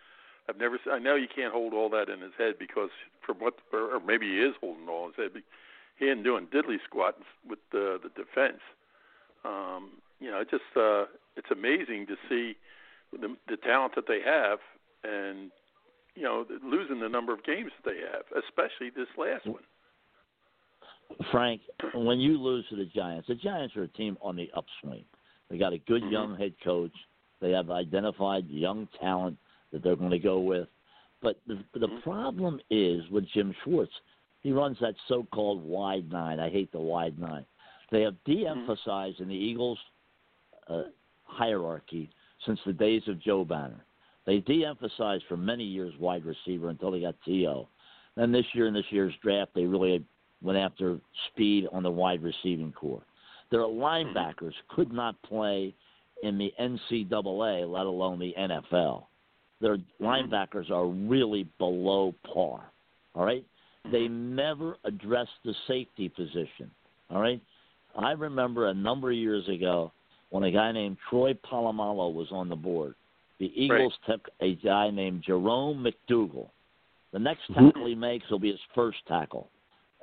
I've never. se- I know you can't hold all that in his head because from what, or, or maybe he is holding all in his head. But he ain't doing diddly squat with the the defense. Um, you know, it just uh, it's amazing to see the the talent that they have, and you know, losing the number of games that they have, especially this last one. Frank, when you lose to the Giants, the Giants are a team on the upswing. They got a good Mhm. young head coach. They have identified young talent that they're going to go with. But the, the Mhm. problem is with Jim Schwartz. He runs that so-called wide nine. I hate the wide nine. They have de-emphasized in the Eagles' uh, hierarchy since the days of Joe Banner. They de-emphasized for many years wide receiver until they got T.O. Then this year in this year's draft, they really went after speed on the wide receiving corps. Their hmm. linebackers could not play in the NCAA, let alone the NFL. Their hmm. linebackers are really below par. All right? Hmm. They never addressed the safety position. All right? I remember a number of years ago when a guy named Troy Polamalu was on the board. The Eagles took a guy named Jerome McDougle. The next tackle he makes will be his first tackle.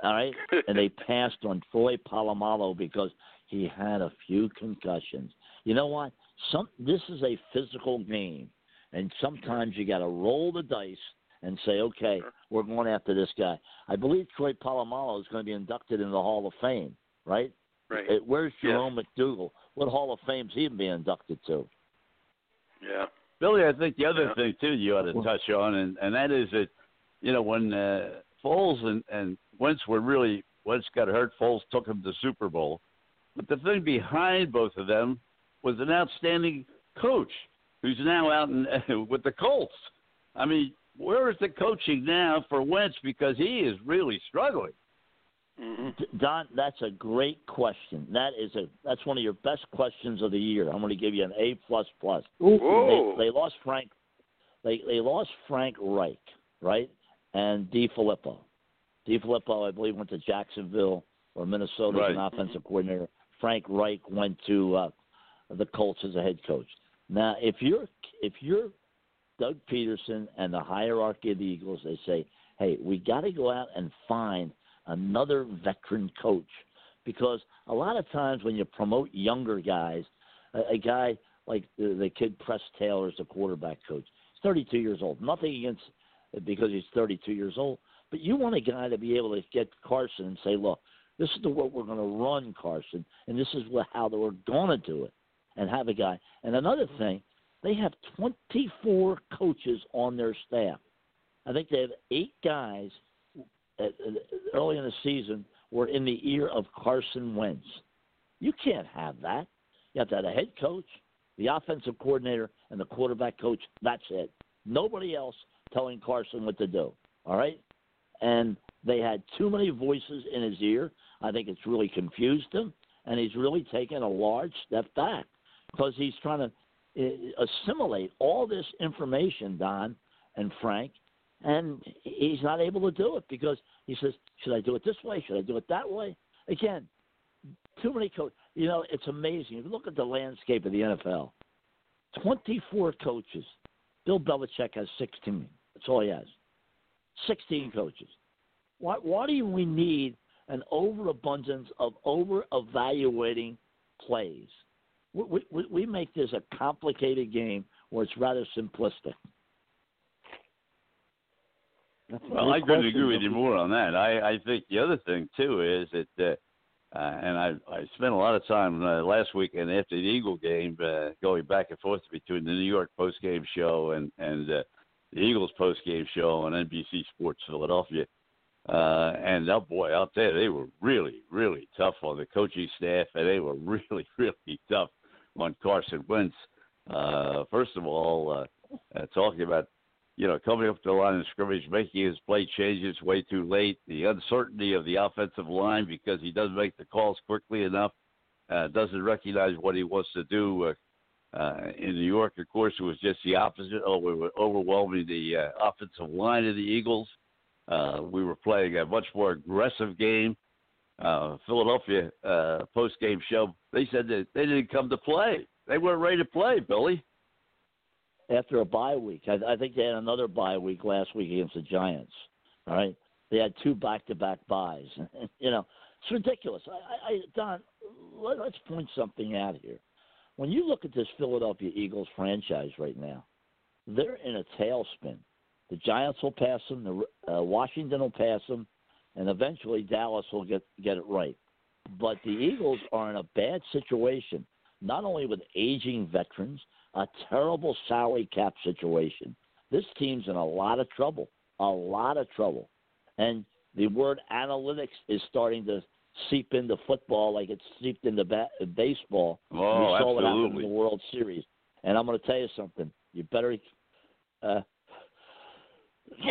All right? and they passed on Troy Polamalu because he had a few concussions. You know what? Some this is a physical game, and sometimes you got to roll the dice and say, okay, we're going after this guy. I believe Troy Polamalu is going to be inducted into the Hall of Fame, right? Right. Where's Yes. Jerome McDougle? What Hall of Fame's he being inducted to? yeah. Billy, I think the other Yeah. thing too you ought to touch on, and and that is that, you know, when uh, Foles and and Wentz were really Wentz got hurt, Foles took him to the Super Bowl, but the thing behind both of them was an outstanding coach who's now out in, with the Colts. I mean, where is the coaching now for Wentz because he is really struggling. Hmm Don, that's a great question. That is a that's one of your best questions of the year. I'm going to give you an A plus plus. They, they lost Frank. They they lost Frank Reich, right? And DeFilippo. D. Filippo, I believe, went to Jacksonville or Minnesota as an Right. offensive coordinator. Frank Reich went to uh, the Colts as a head coach. Now, if you're if you're Doug Pederson and the hierarchy of the Eagles, they say, "Hey, we got to go out and find another veteran coach," because a lot of times when you promote younger guys, a, a guy like the, the kid Press Taylor is a quarterback coach. He's 32 years old. Nothing against because he's 32 years old, but you want a guy to be able to get Carson and say, "Look, this is the what we're going to run, Carson, and this is what, how we're going to do it," and have a guy. And another thing, they have 24 coaches on their staff. I think they have eight guys early in the season were in the ear of Carson Wentz. You can't have that. You have to have a head coach, the offensive coordinator, and the quarterback coach. That's it. Nobody else telling Carson what to do. All right? And they had too many voices in his ear. I think it's really confused him, and he's really taken a large step back because he's trying to uh, assimilate all this information, Don and Frank, and he's not able to do it because he says, "Should I do it this way? Should I do it that way?" Again, too many coaches. You know, it's amazing. If you look at the landscape of the NFL, 24 coaches. Bill Belichick has 16. That's all he has. 16 coaches. Why, why do we need an overabundance of over evaluating plays? We, we, we make this a complicated game where it's rather simplistic. That's Well, I couldn't agree with you more on that. I, I think the other thing too is that, uh, uh, and I I spent a lot of time uh, last weekend after the Eagle game uh, going back and forth between the New York post game show and and uh, the Eagles post game show on NBC Sports Philadelphia. Uh, and oh boy, out there they were really, really tough on the coaching staff, and they were really, really tough on Carson Wentz. Uh, first of all, uh, uh, talking about you know coming up the line of scrimmage, making his play changes way too late, the uncertainty of the offensive line because he doesn't make the calls quickly enough, uh, doesn't recognize what he wants to do. Uh, uh, in New York, of course, it was just the opposite. Oh, we were overwhelming the uh, offensive line of the Eagles. Uh, we were playing a much more aggressive game. Uh, Philadelphia uh, post game show, they said that they didn't come to play. They weren't ready to play, Billy. After a bye week, I, I think they had another bye week last week against the Giants. All right, they had two back-to-back byes. you know, it's ridiculous. I, I, Don, let, let's point something out here. When you look at this Philadelphia Eagles franchise right now, they're in a tailspin. The Giants will pass them. The uh, Washington will pass them, and eventually Dallas will get get it right. But the Eagles are in a bad situation, not only with aging veterans, a terrible salary cap situation. This team's in a lot of trouble, a lot of trouble, and the word analytics is starting to seep into football like it's seeped into ba- baseball. Oh, we saw what happened in the World Series. And I'm going to tell you something. You better uh,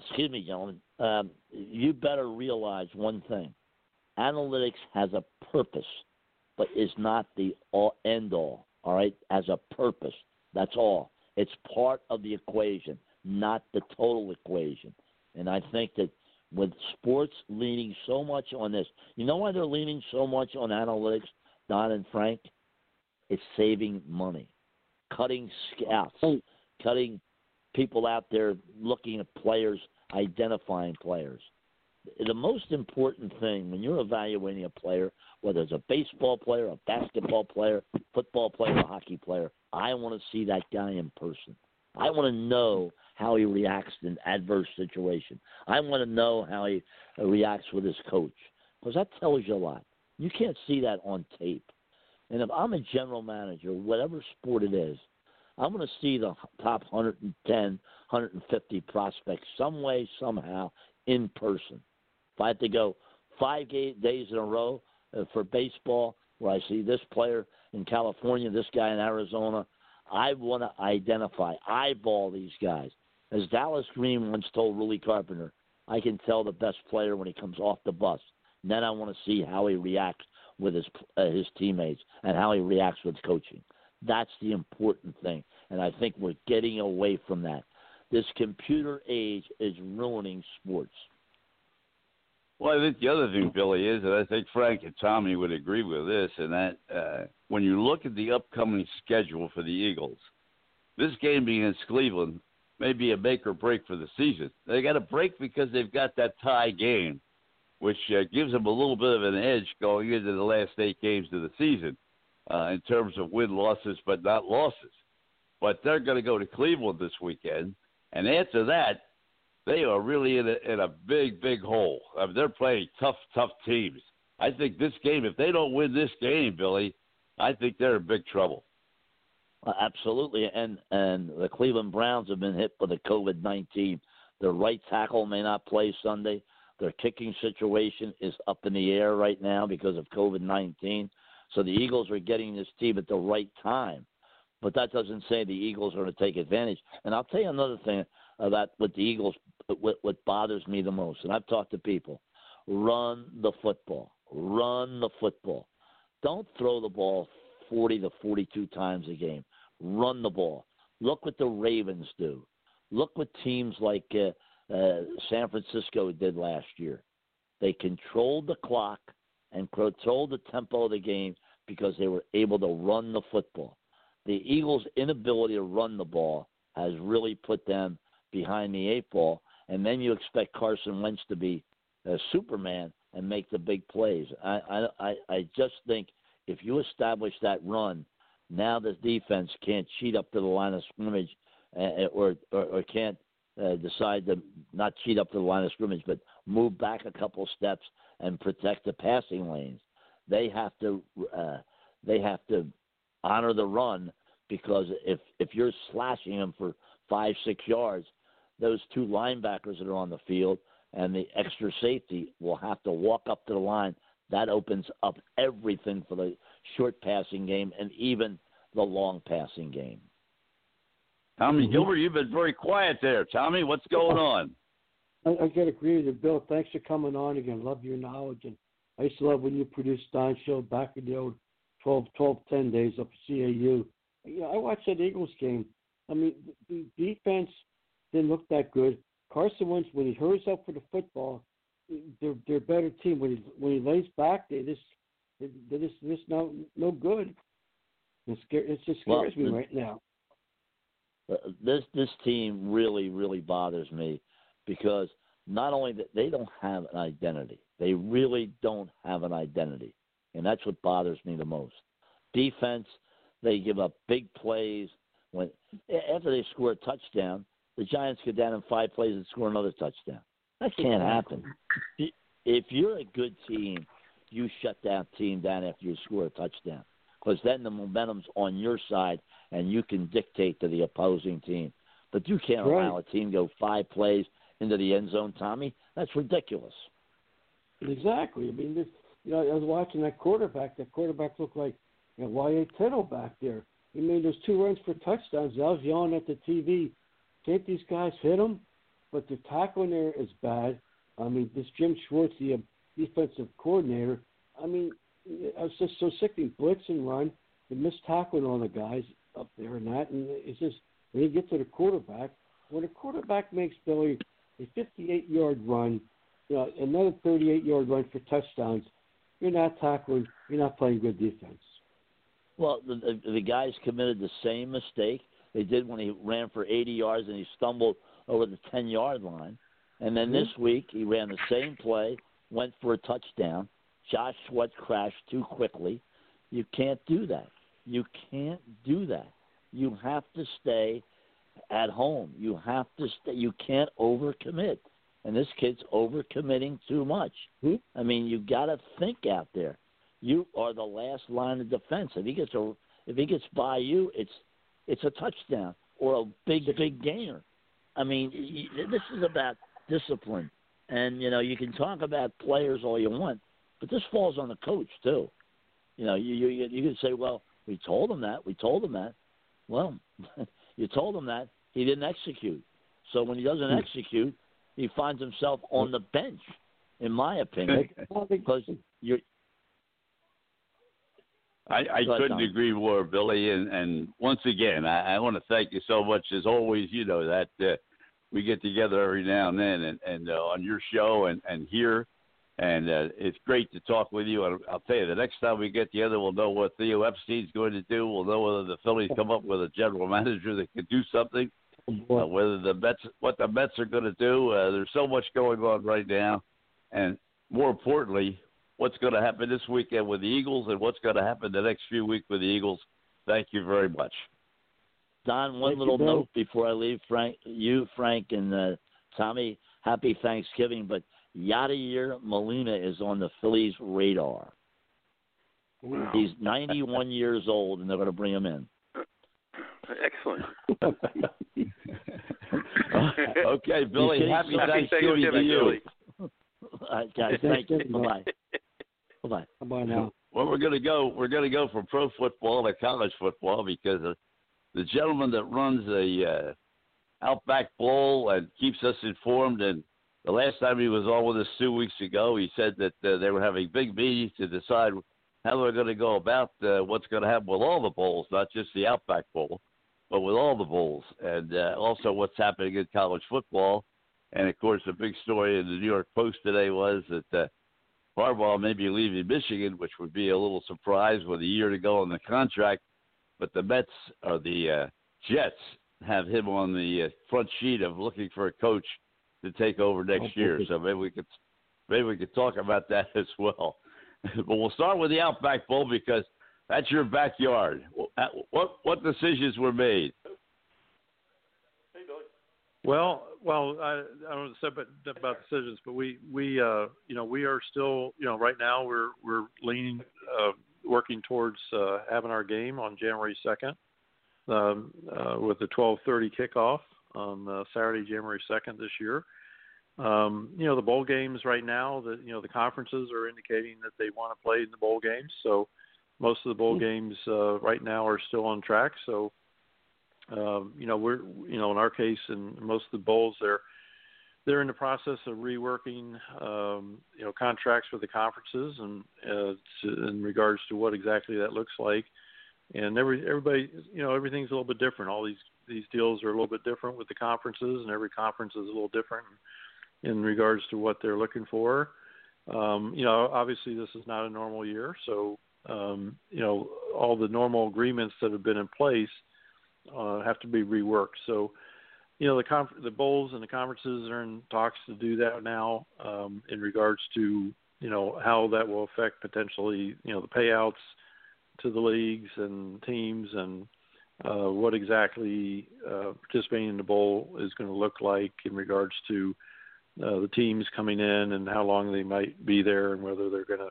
excuse me, gentlemen. Um, you better realize one thing: analytics has a purpose, but is not the all end all. All right, as a purpose. That's all. It's part of the equation, not the total equation. And I think that with sports leaning so much on this, you know why they're leaning so much on analytics, Don and Frank? It's saving money, cutting scouts, cutting people out there looking at players, identifying players. The most important thing when you're evaluating a player, whether it's a baseball player, a basketball player, football player, a hockey player, I want to see that guy in person. I want to know how he reacts in adverse situation. I want to know how he reacts with his coach because that tells you a lot. You can't see that on tape. And if I'm a general manager, whatever sport it is, I'm going to see the top 110, 150 prospects some way, somehow, in person. If I have to go five days in a row uh, for baseball, where I see this player in California, this guy in Arizona, I want to identify, eyeball these guys. As Dallas Green once told Willie Carpenter, I can tell the best player when he comes off the bus. And then I want to see how he reacts with his uh, his teammates and how he reacts with coaching. That's the important thing, and I think we're getting away from that. This computer age is ruining sports. Well, I think the other thing, Billy, is that I think Frank and Tommy would agree with this, and that uh, when you look at the upcoming schedule for the Eagles, this game against Cleveland may be a make or break for the season. They got a break because they've got that tie game, which uh, gives them a little bit of an edge going into the last eight games of the season uh, in terms of win losses, but not losses. But they're going to go to Cleveland this weekend, and after that, they are really in a, in a big, big hole. I mean, they're playing tough, tough teams. I think this game, if they don't win this game, Billy, I think they're in big trouble. Uh, Absolutely, and and the Cleveland Browns have been hit with the COVID nineteen. Their right tackle may not play Sunday. Their kicking situation is up in the air right now because of COVID nineteen. So the Eagles are getting this team at the right time, but that doesn't say the Eagles are going to take advantage. And I'll tell you another thing about what the Eagles, what, what bothers me the most. And I've talked to people: run the football, run the football. Don't throw the ball 40 to 42 times a game. Run the ball. Look what the Ravens do. Look what teams like uh, uh, San Francisco did last year. They controlled the clock and controlled the tempo of the game because they were able to run the football. The Eagles' inability to run the ball has really put them behind the eight ball, and then you expect Carson Wentz to be a Superman and make the big plays. I I I, just think if you establish that run, now the defense can't cheat up to the line of scrimmage, uh, or, or or can't uh, decide to not cheat up to the line of scrimmage, but move back a couple steps and protect the passing lanes. They have to uh, they have to honor the run because if if you're slashing them for five six yards, those two linebackers that are on the field and the extra safety will have to walk up to the line. That opens up everything for the short passing game and even the long passing game. Tommy. Gilbert, you've been very quiet there. Tommy, what's going on? I, I got to agree with you, Bill. Thanks for coming on again. Love your knowledge, and I used to love when you produced Don Show back in the old 12, 12 10 days up at CAU. You know, I watched that Eagles game. I mean, the the defense didn't look that good. Carson Wentz, when he hurries up for the football, they're they're a better team. When he when he lays back, they just they're just just no no good. It, scare, it just Well, scares me the- right now. Uh, this this team really really bothers me because not only that they don't have an identity, they really don't have an identity, and that's what bothers me the most. Defense, they give up big plays. When after they score a touchdown, the Giants go down in five plays and score another touchdown. That can't happen. If you're a good team, you shut that team down after you score a touchdown because then the momentum's on your side and you can dictate to the opposing team. But you can't Right. allow a team go five plays into the end zone, Tommy. That's ridiculous. Exactly. I mean, this, you know, I was watching that quarterback. That quarterback looked like you know, Y.A. Tittle back there. He made those two runs for touchdowns. I was yelling at the TV, can't these guys hit him? But the tackling there is bad. I mean, this Jim Schwartz, the uh, defensive coordinator, I mean, I was just so sick. He blitz and run, the missed tackling on the guys up there and that. And it's just, when you get to the quarterback, when a quarterback makes Billy a 58 yard run, you know, another 38 yard run for touchdowns, you're not tackling, you're not playing good defense. Well, the, the guys committed the same mistake they did when he ran for 80 yards and he stumbled over the 10 yard line. And then this week he ran the same play, went for a touchdown. Josh Sweat crashed too quickly. You can't do that. You can't do that. You have to stay at home. You have to stay. You can't overcommit. And this kid's overcommitting too much. Hmm? I mean, you got to think out there. You are the last line of defense. If he gets a, if he gets by you, it's it's a touchdown or a big big gainer. I mean, this is about discipline, and you know you can talk about players all you want, but this falls on the coach too. You know, you you you can say, well, we told him that, we told him that. Well, you told him that he didn't execute. So when he doesn't hmm. execute, he finds himself on the bench, in my opinion, because you're I, I ahead, couldn't Tom. agree more, Billy. And, and once again, I, I want to thank you so much. As always, you know that uh, we get together every now and then, and, and uh, on your show and, and here, and uh, it's great to talk with you. And I'll tell you, the next time we get together, we'll know what Theo Epstein's going to do. We'll know whether the Phillies come up with a general manager that can do something. Uh, whether the Mets, what the Mets are going to do. Uh, there's so much going on right now, and more importantly, what's going to happen this weekend with the Eagles, and what's going to happen the next few weeks with the Eagles. Thank you very much. Don, one Thank little Bill. note before I leave, Frank. You, Frank, and uh, Tommy, happy Thanksgiving. But Yadier Molina is on the Phillies' radar. He's 91 years old, and they're going to bring him in. Excellent. okay, Billy. You Happy so- Thanksgiving to you. Billy. All right, guys, thank you. Bye bye. Bye bye. How about now? Well, we're going to go. We're going to go from pro football to college football because uh, the gentleman that runs the uh, Outback Bowl and keeps us informed. And the last time he was on with us two weeks ago, he said that uh, they were having big meetings to decide how they're going to go about uh, what's going to happen with all the bowls, not just the Outback Bowl, but with all the bowls, and uh, also what's happening in college football. And of course, the big story in the New York Post today was that. Uh, Harbaugh may be leaving Michigan, which would be a little surprise with a year to go on the contract. But the Mets or the uh, Jets have him on the uh, front sheet of looking for a coach to take over next Oh, year. So maybe we could maybe we could talk about that as well. but we'll start with the Outback Bowl because that's your backyard. Uh, What what decisions were made? Well, well, I, I don't know about, about decisions, but we, we, uh, you know, we are still, you know, right now we're, we're leaning, uh, working towards, uh, having our game on January 2nd, um, uh, with the 1230 kickoff on uh, Saturday, January 2nd this year. Um, you know, the bowl games right now, the you know the conferences are indicating that they want to play in the bowl games. So most of the bowl games uh, right now are still on track. So um, you know we're you know in our case in most of the bowls they're they're in the process of reworking um, you know contracts with the conferences and uh, to, in regards to what exactly that looks like. And every everybody you know everything's a little bit different. All these these deals are a little bit different with the conferences, and every conference is a little different in regards to what they're looking for. Um, you know, obviously this is not a normal year, so um, you know all the normal agreements that have been in place uh, have to be reworked. So, you know, the conf- the bowls and the conferences are in talks to do that now um, in regards to you know how that will affect potentially you know the payouts to the leagues and teams and uh, what exactly uh, participating in the bowl is going to look like in regards to uh, the teams coming in and how long they might be there and whether they're going to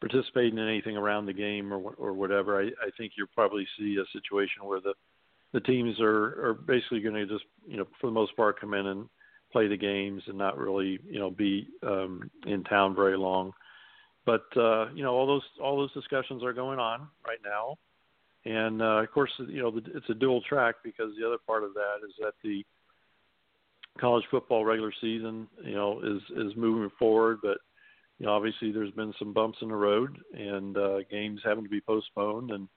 participate in anything around the game or or whatever. I, I think you'll probably see a situation where the the teams are are basically going to just you know for the most part come in and play the games and not really you know be um, in town very long. But uh, you know all those all those discussions are going on right now, and uh, of course you know the, it's a dual track because the other part of that is that the college football regular season, you know, is is moving forward, but you know, obviously there's been some bumps in the road and uh, games having to be postponed, and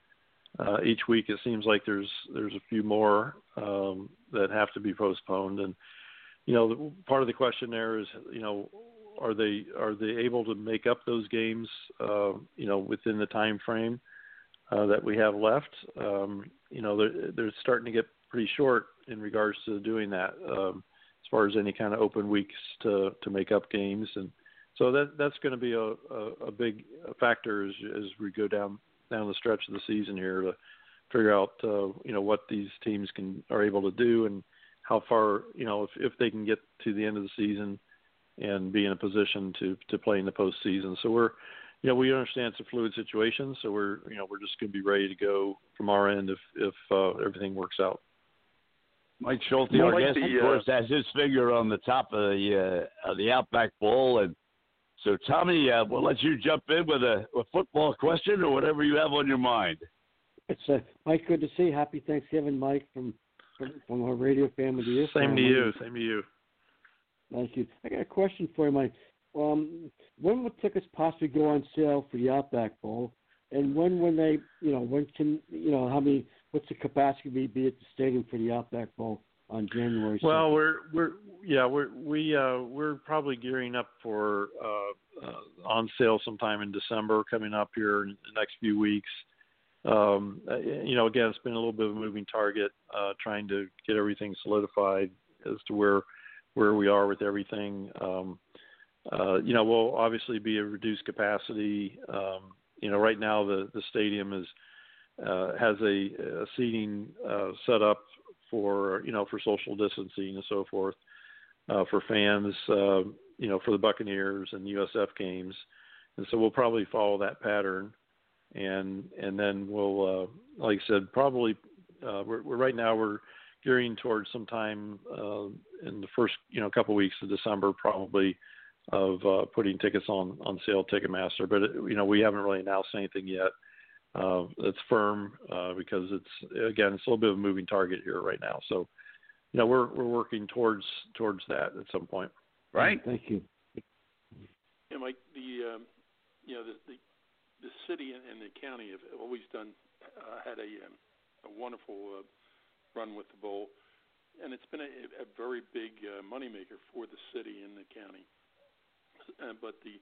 uh, each week it seems like there's there's a few more um, that have to be postponed, and you know, part of the question there is, you know, are they are they able to make up those games, uh, you know, within the time frame uh, that we have left? Um, you know, they're, they're starting to get pretty short in regards to doing that. Um, as far as any kind of open weeks to to make up games, and so that that's going to be a, a, a big factor as as we go down down the stretch of the season here to figure out uh, you know what these teams can are able to do and how far you know if if they can get to the end of the season and be in a position to to play in the postseason. So we're you know we understand it's a fluid situation, so we're you know we're just going to be ready to go from our end if if uh, everything works out. Mike Schulte, Well, our like guest, the, of course, has his finger on the top of the uh, of the Outback Bowl, and so Tommy, uh, we'll let you jump in with a, a football question or whatever you have on your mind. It's uh, Mike. Good to see. you. Happy Thanksgiving, Mike, from from, from our radio family to your Same family. to you. Same to you. Thank you. I got a question for you, Mike. Um, when will tickets possibly go on sale for the Outback Bowl? And when when they, you know, when can, you know, how many, what's the capacity be, be at the stadium for the Outback Bowl on January? Well, we're we're yeah we're we uh we're probably gearing up for uh, uh on sale sometime in December coming up here in the next few weeks. Um you know again it's been a little bit of a moving target uh trying to get everything solidified as to where where we are with everything. Um uh you know we'll obviously be a reduced capacity um you know right now the the stadium is uh has a, a seating uh set up for you know for social distancing and so forth uh, for fans uh, you know for the Buccaneers and USF games, and so we'll probably follow that pattern, and and then we'll uh, like I said probably uh, we're, we're right now we're gearing towards sometime uh, in the first you know couple weeks of December probably of uh, putting tickets on on sale Ticketmaster, but you know we haven't really announced anything yet that's firm uh, because it's again it's a little bit of a moving target here right now. So, you know, we're we're working towards towards that at some point. Right? Thank you. Yeah, Mike, the um, you know the, the the city and, and the county have have always done uh, had a um, a wonderful uh, run with the bowl, and it's been a, a very big uh, moneymaker for the city and the county. Uh, but the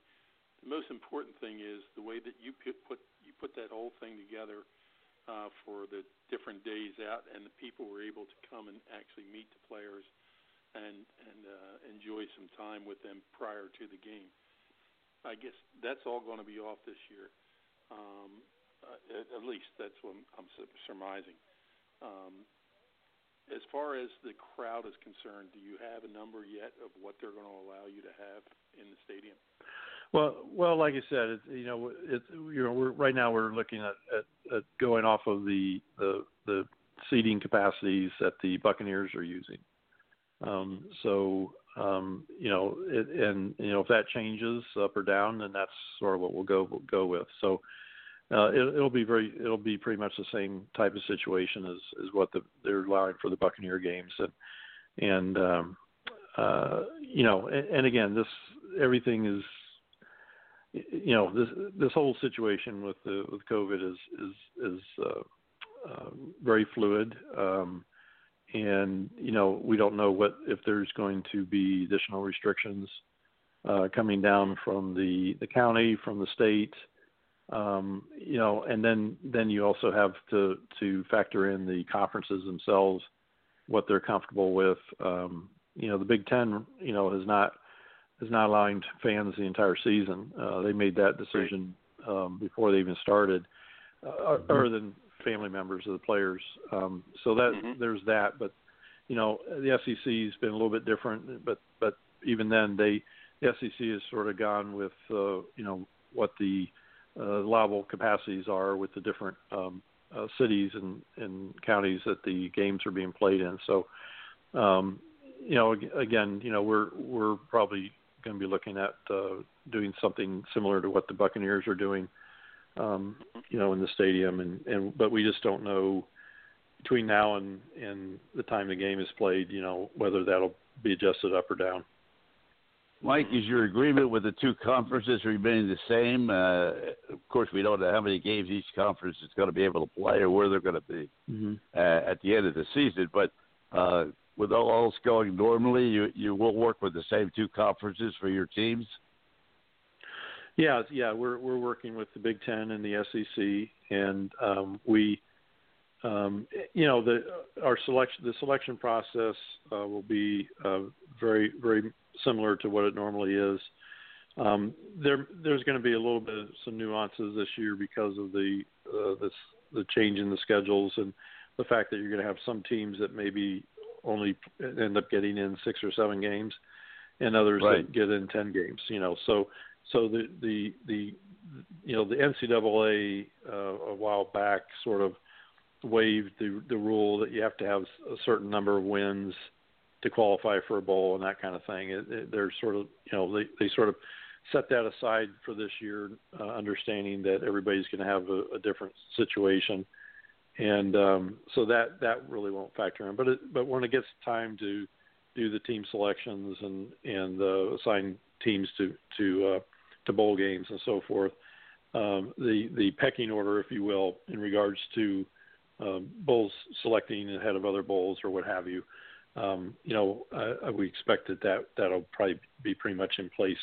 the most important thing is the way that you put, put you put that whole thing together uh, for the different days out, and the people were able to come and actually meet the players and and uh, enjoy some time with them prior to the game. I guess that's all going to be off this year. Um, uh, at, at least that's what I'm, I'm surmising. Um, as far as the crowd is concerned, do you have a number yet of what they're going to allow you to have in the stadium? Well, well, like I said, you know, it's you know, we're right now we're looking at, at, at going off of the, the the seating capacities that the Buccaneers are using. Um, so um, you know, it, and you know if that changes up or down, then that's sort of what we'll go we'll go with. So uh, it, it'll be very it'll be pretty much the same type of situation as as what the, they're allowing for the Buccaneer games, and and um, uh, you know, and, and again, this everything is you know this this whole situation with the with COVID is is is uh, uh, very fluid, um, and you know we don't know what if there's going to be additional restrictions uh, coming down from the the county from the state, um, you know, and then then you also have to to factor in the conferences themselves, what they're comfortable with. Um, you know, the Big Ten, you know, has not is not allowing fans the entire season. Uh, they made that decision um, before they even started, uh, other than family members of the players. Um, so that Mhm. there's that, but you know the SEC's been a little bit different. But but even then, they the SEC has sort of gone with uh, you know what the uh, allowable capacities are with the different um, uh, cities and, and counties that the games are being played in. So um, you know, again, you know, we're we're probably going to be looking at uh, doing something similar to what the Buccaneers are doing, um, you know, in the stadium, and and but we just don't know between now and and the time the game is played, you know, whether that'll be adjusted up or down. Mike, is your agreement with the two conferences remaining the same? Uh, of course, we don't know how many games each conference is going to be able to play or where they're going to be Mm-hmm. uh, at the end of the season. But uh, with all else going normally, you you will work with the same two conferences for your teams. Yeah, yeah, we're we're working with the Big Ten and the SEC, and um, we, um, you know, the our selection the selection process uh, will be uh, very very similar to what it normally is. Um, there there's going to be a little bit of some nuances this year because of the uh, this the change in the schedules and the fact that you're going to have some teams that maybe only end up getting in six or seven games, and others Right. that get in ten games. You know, so so the the the you know the NCAA uh, a while back sort of waived the the rule that you have to have a certain number of wins to qualify for a bowl and that kind of thing. It, it, they're sort of you know they they sort of set that aside for this year, uh, understanding that everybody's going to have a, a different situation, and um, so that that really won't factor in. But it, but when it gets time to do the team selections and and uh, assign teams to to uh, to bowl games and so forth, um, the the pecking order, if you will, in regards to um, bowls selecting ahead of other bowls or what have you. Um, you know, uh, we expect that, that that'll probably be pretty much in place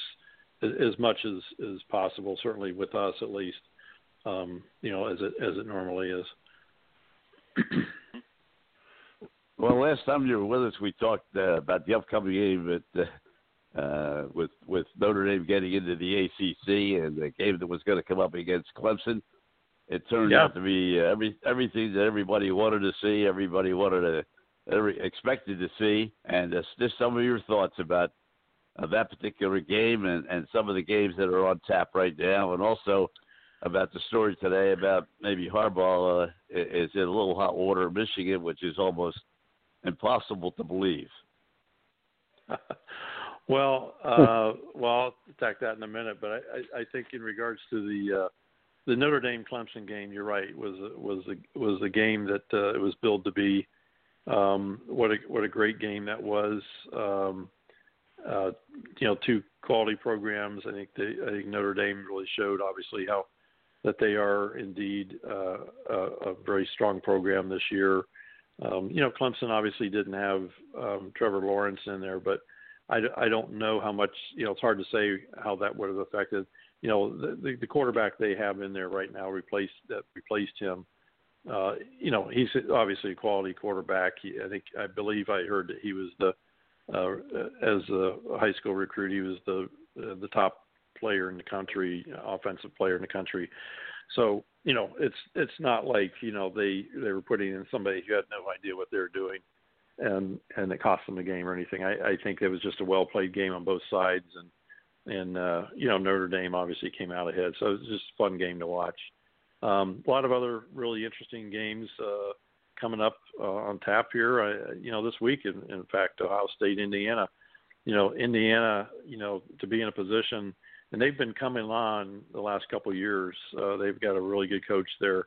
as, as much as as possible. Certainly with us, at least. Um, you know, as it as it normally is. Well, last time you were with us, we talked uh, about the upcoming game at, uh, uh, with with Notre Dame getting into the ACC and the game that was going to come up against Clemson. It turned Yeah. out to be uh, every everything that everybody wanted to see, everybody wanted to, every, expected to see, and uh, just some of your thoughts about uh, that particular game and and some of the games that are on tap right now, and also about the story today about maybe Harbaugh uh, is in a little hot water in Michigan, which is almost impossible to believe. well, uh, well, I'll attack that in a minute, but I, I, I think in regards to the uh, the Notre Dame Clemson game, you're right. Was was a, was a game that uh, it was billed to be. Um, what a what a great game that was. Um, uh, you know, two quality programs. I think they, I think Notre Dame really showed obviously how that they are indeed uh, a, a very strong program this year. Um, you know, Clemson obviously didn't have um, Trevor Lawrence in there, but I, I don't know how much. You know, it's hard to say how that would have affected. You know, the, the, quarterback they have in there right now replaced that replaced him. Uh, you know, he's obviously a quality quarterback. He, I think I believe I heard that he was the uh, as a high school recruit, he was the uh, the top player in the country, offensive player in the country. So you know, it's it's not like you know they they were putting in somebody who had no idea what they were doing, and and it cost them the game or anything. I, I think it was just a well played game on both sides, and and uh, you know Notre Dame obviously came out ahead, so it was just a fun game to watch. Um, a lot of other really interesting games uh, coming up uh, on tap here. I, you know, this week, in, in fact, Ohio State, Indiana. You know, Indiana. You know, to be in a position, and they've been coming on the last couple of years. Uh, they've got a really good coach there,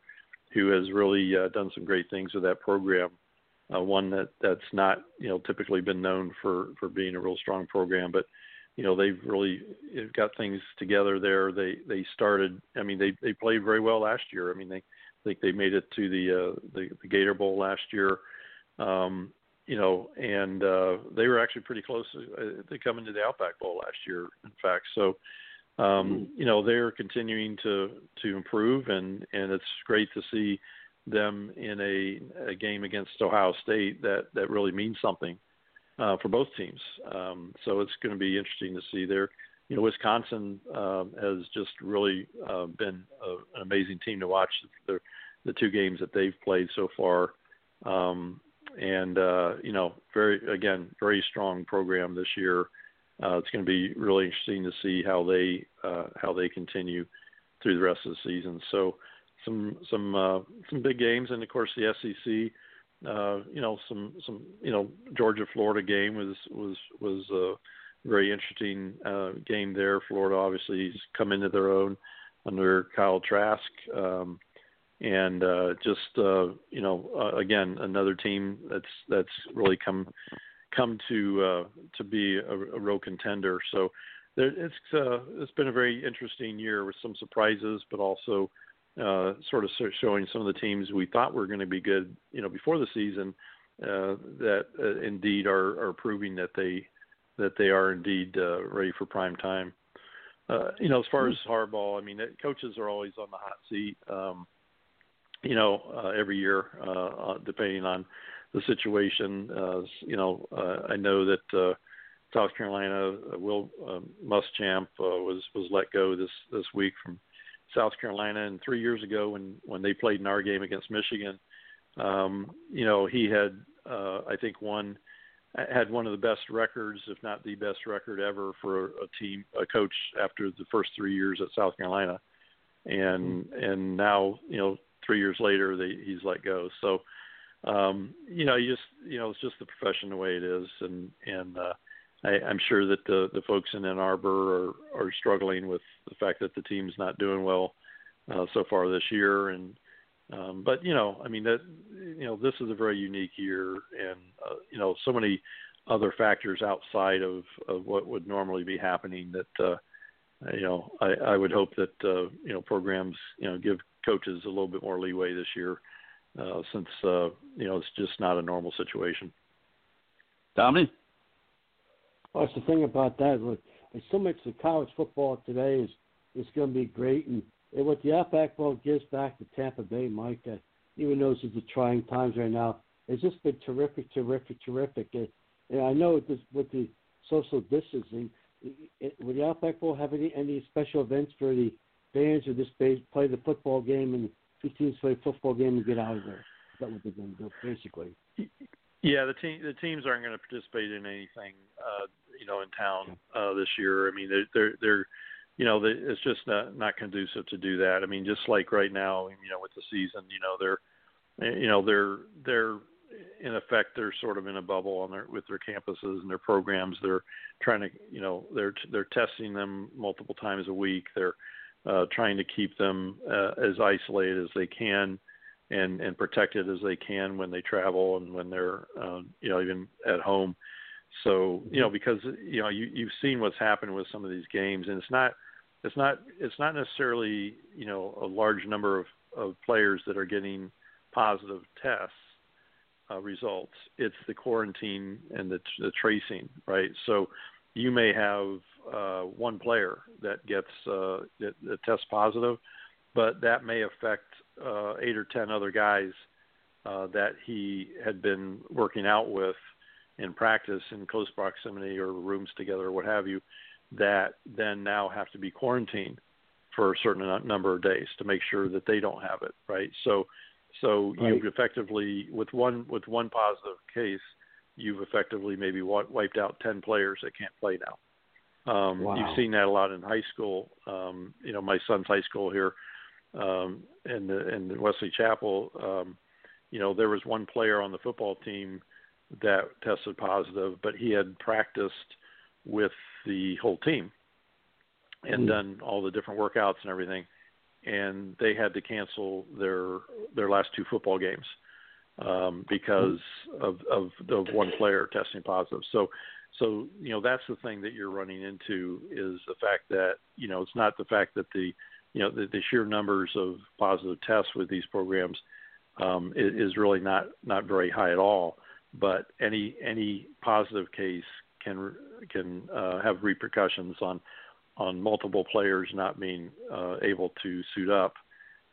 who has really uh, done some great things with that program. Uh, one that that's not you know typically been known for for being a real strong program, but you know they've really got things together there. They they started. I mean they they played very well last year. I mean they I think they made it to the uh, the, the Gator Bowl last year. Um, you know, and uh, they were actually pretty close. Uh, they come into the Outback Bowl last year, in fact. So, um, you know, they're continuing to to improve, and and it's great to see them in a, a game against Ohio State that that really means something uh, for both teams. Um, so it's going to be interesting to see there. You know, Wisconsin um, has just really uh, been a, an amazing team to watch. The, the two games that they've played so far, um, and uh, you know, very again, very strong program this year. Uh, it's going to be really interesting to see how they uh, how they continue through the rest of the season. So, some some uh, some big games, and of course the SEC uh, you know, some some you know Georgia Florida game was was was a very interesting uh, game there. Florida obviously has come into their own under Kyle Trask, um, and uh, just uh, you know uh, again another team that's that's really come come to uh, to be a, a real contender. So there, it's uh, it's been a very interesting year with some surprises, but also uh, sort of showing some of the teams we thought were going to be good, you know, before the season, uh, that uh, indeed are, are proving that they that they are indeed uh, ready for prime time. You know, as far as hardball, I mean, coaches are always on the hot seat. Um, you know, every year, depending on the situation. Uh, you know, uh, I know that uh, South Carolina uh, Will uh, Muschamp uh, was was let go this this week from South Carolina, and three years ago when when they played in our game against Michigan, um, you know he had uh, I think one had one of the best records, if not the best record ever for a team a coach after the first three years at South Carolina, and and now you know three years later they, he's let go. So um, you know you just you know it's just the profession the way it is, and and uh, I, I'm sure that the the folks in Ann Arbor are are struggling with the fact that the team's not doing well uh, so far this year, and um, but you know, I mean that you know this is a very unique year, and uh, you know so many other factors outside of, of what would normally be happening that uh, you know I, I would hope that uh, you know programs you know give coaches a little bit more leeway this year uh, since uh, you know it's just not a normal situation. Dominic. Well, that's the thing about that. Look, there's so much of college football today is is going to be great, and, and what the Outback Bowl gives back to Tampa Bay, Mike, uh, even though this is the trying times right now, it's just been terrific, terrific, terrific. And, and I know with, this, with the social distancing, it, will the Outback Bowl have any any special events for the fans who just play the football game and two teams play a football game and get out of there? That what they're going to do, basically? Yeah, the team the teams aren't going to participate in anything, uh, you know, in town uh, this year. I mean, they're they're, they're you know, they, it's just not not conducive to do that. I mean, just like right now, you know, with the season, you know, they're, you know, they're they're in effect they're sort of in a bubble on their with their campuses and their programs. They're trying to, you know, they're they're testing them multiple times a week. They're uh, trying to keep them uh, as isolated as they can and and protected as they can when they travel and when they're uh, you know even at home. So you know because you know you you've seen what's happened with some of these games, and it's not it's not it's not necessarily you know a large number of of players that are getting positive tests uh, results. It's the quarantine and the, the tracing, right? So you may have uh, one player that gets uh, that, that tests positive, but that may affect uh, eight or ten other guys uh, that he had been working out with in practice in close proximity or rooms together or what have you, that then now have to be quarantined for a certain number of days to make sure that they don't have it, right? So, so right. you've effectively with one with one positive case, you've effectively maybe wiped out ten players that can't play now. Um, wow. You've seen that a lot in high school. Um, you know, my son's high school here um, in the in the Wesley Chapel, um, you know, there was one player on the football team that tested positive, but he had practiced with the whole team and Mm. done all the different workouts and everything, and they had to cancel their their last two football games um, because of, of of one player testing positive. So so you know that's the thing that you're running into is the fact that you know it's not the fact that the you know the, the sheer numbers of positive tests with these programs um, is, is really not not very high at all. But any any positive case can can uh, have repercussions on on multiple players not being uh, able to suit up,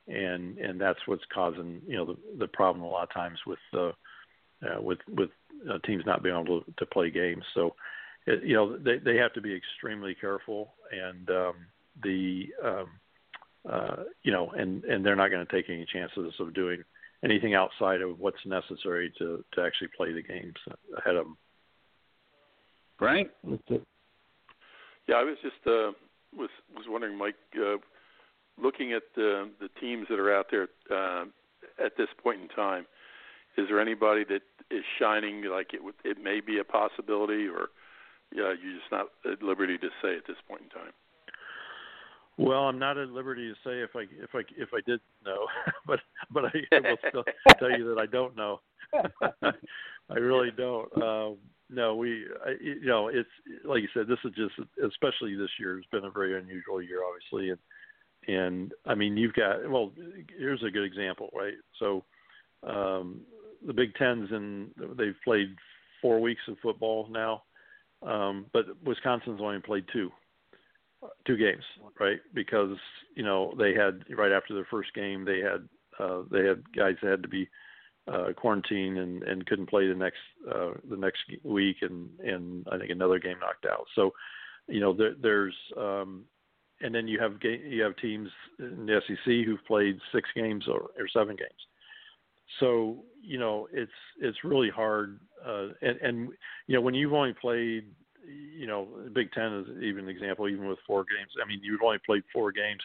and and that's what's causing you know the the problem a lot of times with uh, uh, with with uh, teams not being able to, to play games. So it, you know they they have to be extremely careful, and um, the um, uh, you know and and they're not going to take any chances of doing anything outside of what's necessary to to actually play the games ahead of them. Frank? Yeah, I was just uh, was was wondering, Mike, uh, looking at the the teams that are out there uh, at this point in time, is there anybody that is shining like it it may be a possibility, or yeah, you're just not at liberty to say at this point in time? Well, I'm not at liberty to say if I if I if I did know, but but I, I will still tell you that I don't know. I really don't. Um, no, we I, you know it's like you said. This is just especially this year has been a very unusual year, obviously, and and I mean you've got well here's a good example, right? So um, the Big Tens and they've played four weeks of football now, um, but Wisconsin's only played two two games, right? Because you know they had right after their first game, they had uh, they had guys that had to be uh, quarantined and, and couldn't play the next uh, the next week, and and I think another game knocked out. So, you know, there, there's um, and then you have ga- you have teams in the SEC who've played six games or, or seven games. So you know it's it's really hard, uh, and and you know when you've only played you know, Big Ten is even an example, even with four games. I mean, you've only played four games.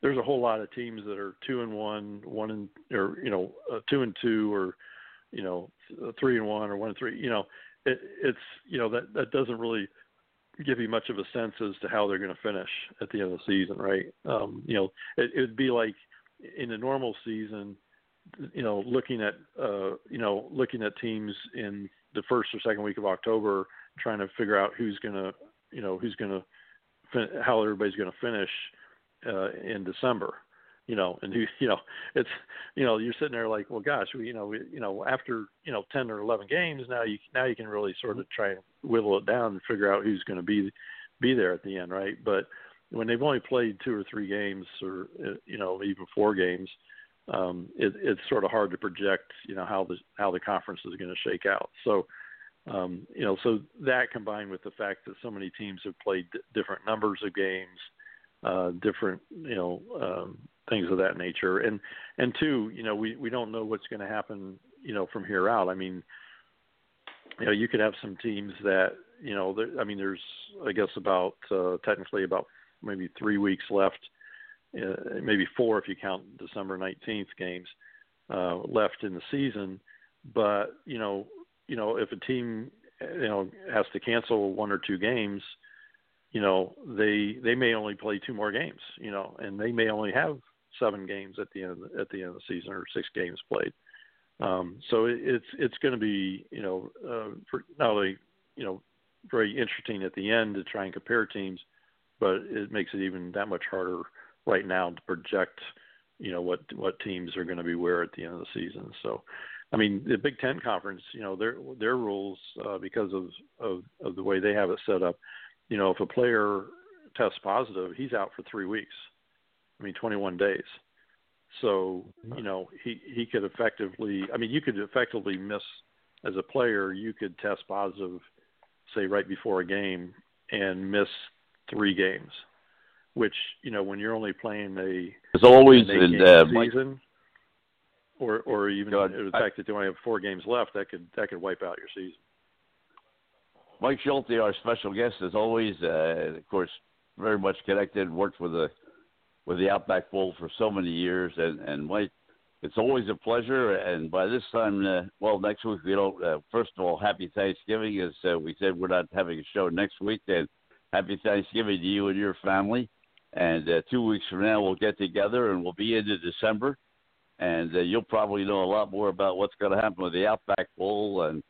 There's a whole lot of teams that are two and one, one and or you know, uh, two and two, or you know, three and one, or one and three. You know, it, it's you know that that doesn't really give you much of a sense as to how they're going to finish at the end of the season, right? Um, you know, it, it'd be like in a normal season, you know, looking at uh, you know, looking at teams in the first or second week of October trying to figure out who's to, you know, who's to, fin- how everybody's to finish uh, in December, you know, and who, you know, it's, you know, you're sitting there like, well, gosh, we, you know, we, you know, after you know ten or eleven games, now you now you can really sort of try and whittle it down and figure out who's going to be be there at the end, right? But when they've only played two or three games, or uh, you know, even four games, um, it, it's sort of hard to project, you know, how the how the conference is going to shake out. So um, you know, so that combined with the fact that so many teams have played d- different numbers of games, uh, different, you know, um, things of that nature, and and two, you know, we we don't know what's going to happen, you know, from here out. I mean, you know, you could have some teams that, you know, there, I mean, there's I guess about uh, technically about maybe three weeks left, uh, maybe four if you count December 19th games uh, left in the season, but you know you know, if a team you know has to cancel one or two games, you know, they they may only play two more games, you know, and they may only have seven games at the end of the, at the end of the season or six games played. Um, so it, it's it's going to be you know uh, not only you know very interesting at the end to try and compare teams, but it makes it even that much harder right now to project you know what what teams are going to be where at the end of the season. So I mean, the Big Ten conference, you know, their their rules uh, because of, of of the way they have it set up. You know, if a player tests positive, he's out for three weeks. I mean, 21 days. So you know, he he could effectively. I mean, you could effectively miss as a player. You could test positive, say right before a game, and miss three games. Which you know, when you're only playing a It's always eight-game uh, season, or or even Go ahead. the fact that you only have four games left, that could that could wipe out your season. Mike Schulte, our special guest, as always, uh, of course, very much connected. Worked with the with the Outback Bowl for so many years, and and Mike, it's always a pleasure. And by this time, uh, well, next week we don't. Uh, first of all, happy Thanksgiving. As uh, we said, we're not having a show next week. And happy Thanksgiving to you and your family. And uh, two weeks from now, we'll get together and we'll be into December. And uh, you'll probably know a lot more about what's going to happen with the Outback Bowl and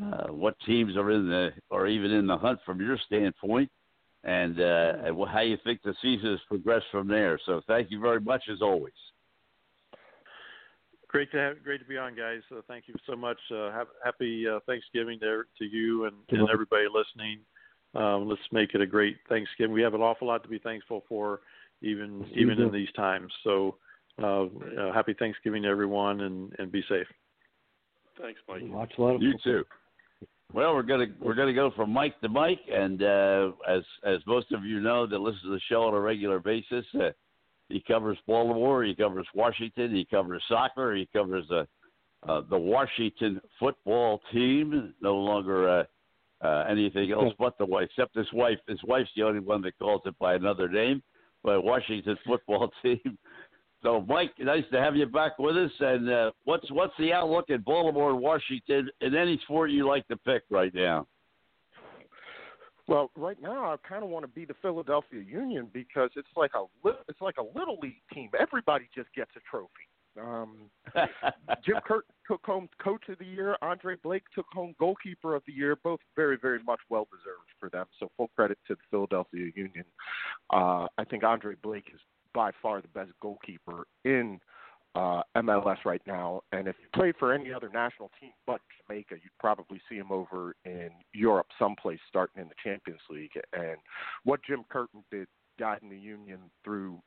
uh, what teams are in the or even in the hunt from your standpoint, and, uh, how you think the season has progressed from there. So thank you very much as always. Great to have, great to be on, guys. Uh, thank you so much. Uh, have, happy uh, Thanksgiving there to you and, and everybody listening. Um, let's make it a great Thanksgiving. We have an awful lot to be thankful for, even even in these times. So, uh, uh, happy Thanksgiving to everyone, and, and be safe. Thanks, Mike. Watch a lot of You too. Well, we're gonna we're gonna go from Mike to Mike, and uh, as as most of you know that listen to the show on a regular basis, uh, he covers Baltimore, he covers Washington, he covers soccer, he covers uh, uh, the Washington football team. No longer uh, anything else but the wife, except his wife. His wife's the only one that calls it by another name. But Washington football team. So, Mike, nice to have you back with us. And uh, what's what's the outlook in Baltimore and Washington in any sport you like to pick right now? Well, right now I kind of want to be the Philadelphia Union because it's like a it's like a little league team. Everybody just gets a trophy. Um, Jim Curtin took home Coach of the Year. Andre Blake took home Goalkeeper of the Year. Both very, very much well deserved for them. So full credit to the Philadelphia Union. Uh, I think Andre Blake is by far the best goalkeeper in uh, MLS right now. And if you played for any other national team but Jamaica, you'd probably see him over in Europe someplace starting in the Champions League. And what Jim Curtin did, guiding the Union through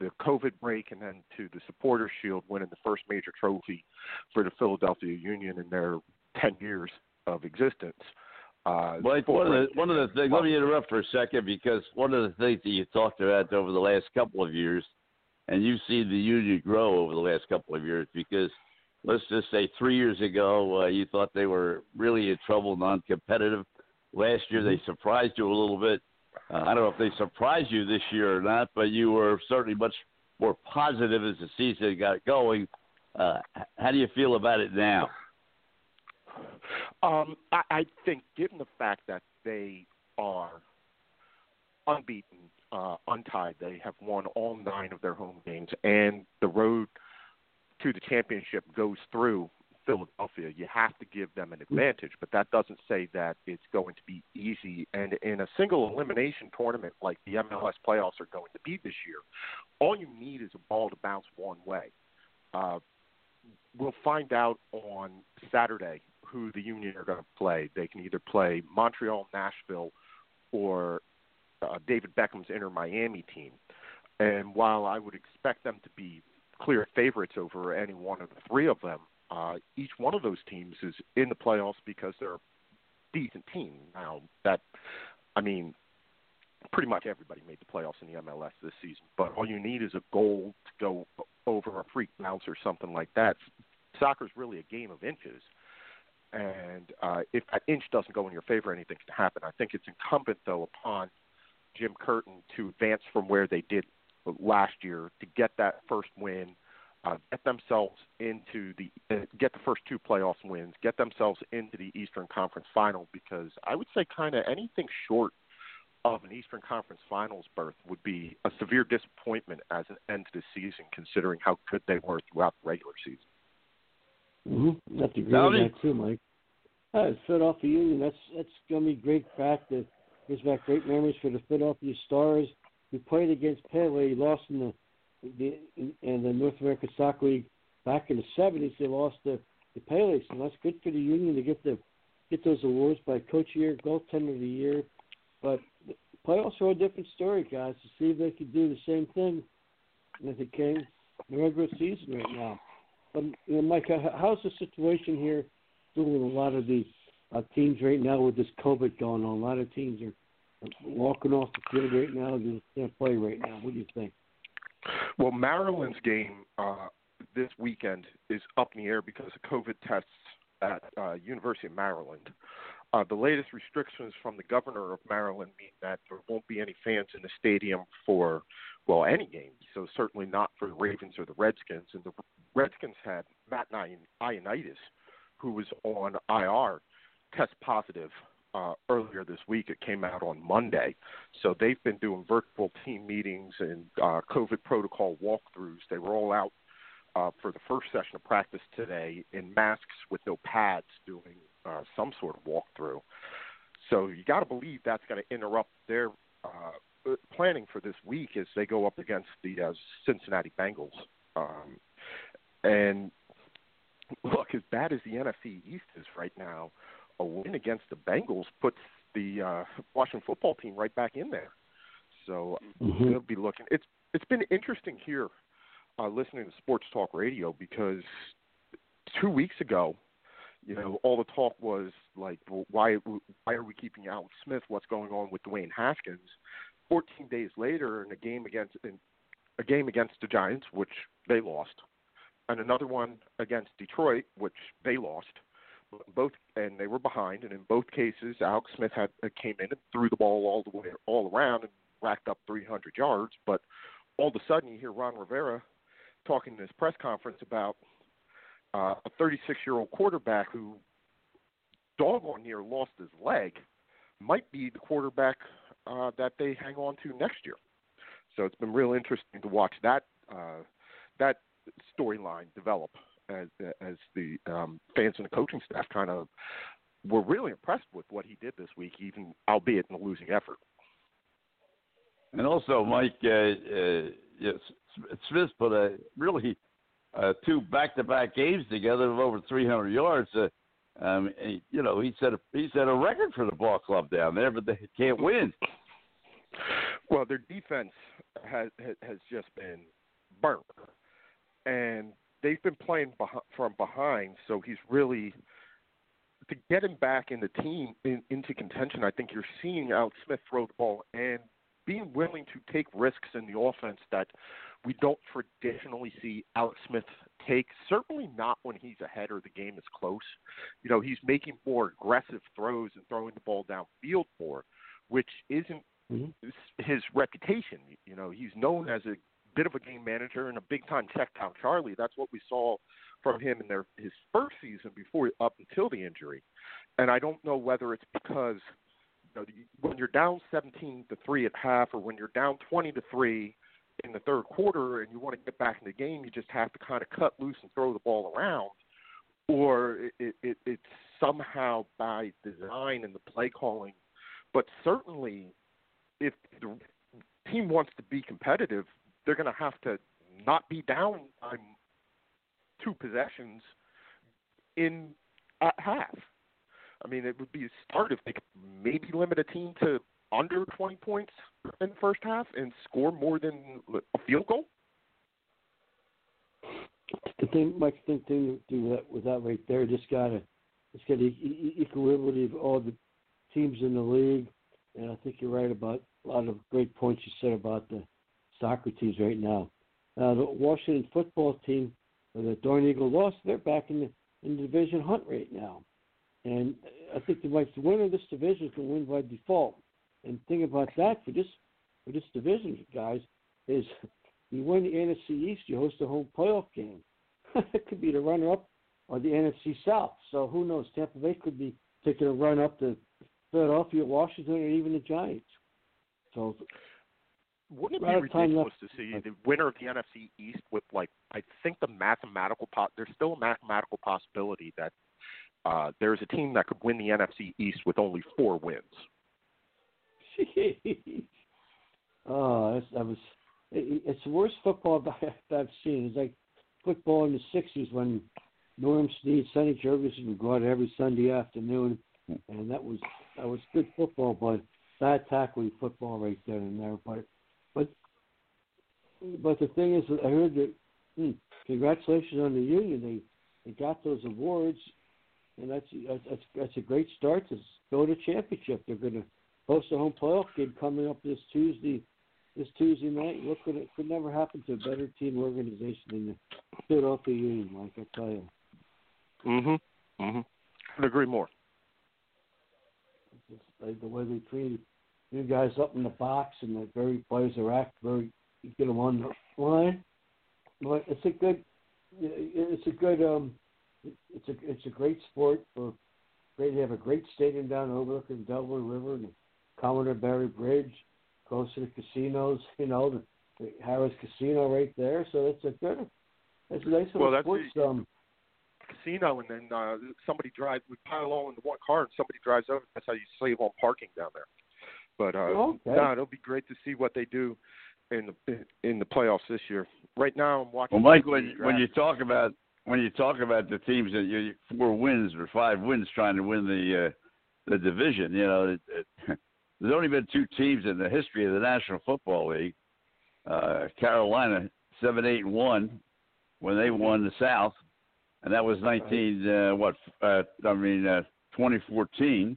the COVID break and then to the Supporters Shield, winning the first major trophy for the Philadelphia Union in their 10 years of existence. Uh, Mike, one of the one of the things. Let me interrupt for a second because one of the things that you talked about over the last couple of years, and you've seen the union grow over the last couple of years. Because let's just say three years ago, uh, you thought they were really in trouble, non-competitive. Last year, they surprised you a little bit. Uh, I don't know if they surprised you this year or not, but you were certainly much more positive as the season got going. Uh, how do you feel about it now? Um, I, I think, given the fact that they are unbeaten, uh, untied, they have won all nine of their home games, and the road to the championship goes through Philadelphia. You have to give them an advantage, but that doesn't say that it's going to be easy. And in a single elimination tournament like the MLS playoffs are going to be this year, all you need is a ball to bounce one way. Uh, we'll find out on Saturday who the Union are going to play. They can either play Montreal, Nashville, or uh, David Beckham's Inter Miami team. And while I would expect them to be clear favorites over any one of the three of them, uh, each one of those teams is in the playoffs because they're a decent team. Now that, I mean, pretty much everybody made the playoffs in the MLS this season. But all you need is a goal to go over a freak bounce or something like that. Soccer's really a game of inches. And uh, if that inch doesn't go in your favor, anything can happen. I think it's incumbent, though, upon Jim Curtin to advance from where they did last year to get that first win, uh, get themselves into the uh, get the first two playoff wins, get themselves into the Eastern Conference Final. Because I would say, kind of anything short of an Eastern Conference Finals berth would be a severe disappointment as an end to the season, considering how good they were throughout the regular season. Mm-hmm. That's a great Tony? that too, Mike. Uh, Philadelphia Union. That's that's gonna be great fact. That gives back great memories for the Philadelphia Stars. We played against Pele. Lost in the, the in the North American Soccer League back in the seventies. They lost to the Pele, so that's good for the Union to get the get those awards by Coach the Year, Goaltender of the Year. But the playoffs are a different story, guys. To see if they could do the same thing as the. They're in a good season right now. But you know, Mike, how's the situation here doing a lot of the uh, teams right now with this COVID going on? A lot of teams are are walking off the field right now. They can't play right now. What do you think? Well, Maryland's game uh, this weekend is up in the air because of COVID tests at uh, University of Maryland. Uh, the latest restrictions from the governor of Maryland mean that there won't be any fans in the stadium for well any game. So certainly not for the Ravens or the Redskins. And the Redskins had Matt Ioannidis, who was on IR, test positive uh, earlier this week. It came out on Monday. So they've been doing virtual team meetings and uh, COVID protocol walkthroughs. They were all out uh, for the first session of practice today in masks with no pads doing uh, some sort of walkthrough. So you got to believe that's going to interrupt their uh, planning for this week as they go up against the uh, Cincinnati Bengals. Um, and look, as bad as the NFC East is right now, a win against the Bengals puts the uh, Washington football team right back in there. So Mhm. they'll be looking. It's it's been interesting here uh, listening to sports talk radio because two weeks ago, you know, all the talk was like, well, why why are we keeping Alex Smith? What's going on with Dwayne Haskins? Fourteen days later, in a game against in a game against the Giants, which they lost, and another one against Detroit, which they lost. Both and they were behind, and in both cases, Alex Smith had uh, came in and threw the ball all the way all around and racked up 300 yards. But all of a sudden, you hear Ron Rivera talking in his press conference about uh, a 36 year old quarterback who doggone near lost his leg might be the quarterback uh, that they hang on to next year. So it's been real interesting to watch that uh, that storyline develop as as the um, fans and the coaching staff kind of were really impressed with what he did this week, even albeit in a losing effort. And also, Mike, uh, uh, yes, Smith put a really uh, two back-to-back games together of over 300 yards. Uh, um, and, you know, he set a he set a record for the ball club down there, but they can't win. Well, their defense has has, has just been burnt, and they've been playing beh- from behind. So he's really to get him back in the team in, into contention. I think you're seeing Alex Smith throw the ball and being willing to take risks in the offense that we don't traditionally see Alex Smith take. Certainly not when he's ahead or the game is close. You know, he's making more aggressive throws and throwing the ball downfield more, which isn't Mhm. his reputation. You know, he's known as a bit of a game manager and a big time check down Charlie. That's what we saw from him in their his first season before up until the injury. And I don't know whether it's because you know, when you're down 17 to 3 at half or when you're down 20 to 3 in the third quarter and you want to get back in the game, you just have to kind of cut loose and throw the ball around or it, it, it it's somehow by design in the play calling. But certainly if the team wants to be competitive, they're going to have to not be down by two possessions in at half. I mean, it would be a start if they could maybe limit a team to under 20 points in the first half and score more than a field goal. the thing, Mike, the thing to do that with that right there, just gotta, just get e- e- equilibrium of all the teams in the league, and I think you're right about a lot of great points you said about the soccer teams right now. Now the Washington football team, uh, the Darn Eagle lost, they're back in the in the division hunt right now, and I think the, like, winner of this division is going to win by default. And the thing about that for this for this division, guys, is you win the NFC East, you host a home playoff game. it could be the runner up or the NFC South. So who knows? Tampa Bay could be taking a run up to Philadelphia, Washington, or even the Giants. So Wouldn't it be at ridiculous to see the winner of the NFC East with like I think the mathematical po- there's still a mathematical possibility that uh, there's a team that could win the NFC East with only four wins. oh, that's, that was it, it's the worst football I've I've seen. It's like football in the '60s when Norm Snead, Sonny Jurgensen would go out every Sunday afternoon, and that was that was good football, but bad tackling football right there and there. But but but the thing is, I heard that. Hmm, congratulations on the union. They they got those awards, and that's that's that's a great start to go to championship. They're going to host a home playoff game coming up this Tuesday. This Tuesday night, look what it could never happen to a better team organization than the Philadelphia Union. Like I tell you, Mhm. Mhm. Couldn't agree more. It's like the way they treat you guys up in the box and the very players are act very get them on the line. But it's a good it's a good um, it's a it's a great sport for great. They have a great stadium down overlooking Delaware River and Commodore Barry Bridge, close to the casinos. You know the, the Harrah's Casino right there. So it's a good. It's a nice little Well, that's sports. the- um, casino, and then uh, somebody drives. We pile all into one car, and somebody drives over. That's how you save on parking down there. But uh, Okay. no, it'll be great to see what they do in the in the playoffs this year. Right now, I'm watching. Well, Mike, when when you talk about when you talk about the teams that you four wins or five wins trying to win the uh, the division, you know, it, it, there's only been two teams in the history of the National Football League. Uh, Carolina seven eight and one when they won the South, and that was nineteen uh, what uh, I mean uh, 2014.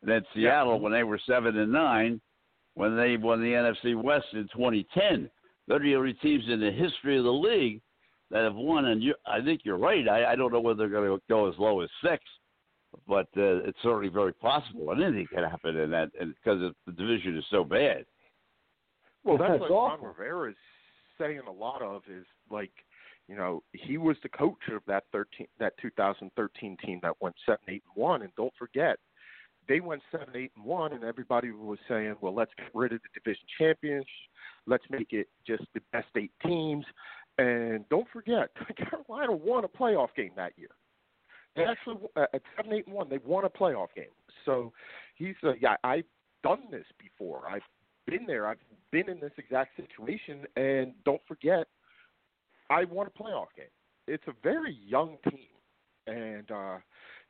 And then Seattle when they were seven and nine when they won the NFC West in 2010. They're the only teams in the history of the league that have won. And you, I think you're right. I, I don't know whether they're going to go as low as six, but uh, it's certainly very possible. And anything can happen in that because the division is so bad. Well, that's That's what awful. Ron Rivera is saying a lot of is like, you know, he was the coach of that thirteen that 2013 team that went seven eight and one, and don't forget, they went seven eight and one, and everybody was saying, well, let's get rid of the division champions, let's make it just the best eight teams, and don't forget, Carolina won a playoff game that year. They actually uh, at seven eight and one, they won a playoff game. So he's uh, yeah, I've done this before. I've been there. I've been in this exact situation, and don't forget, I won a playoff game. It's a very young team, and uh,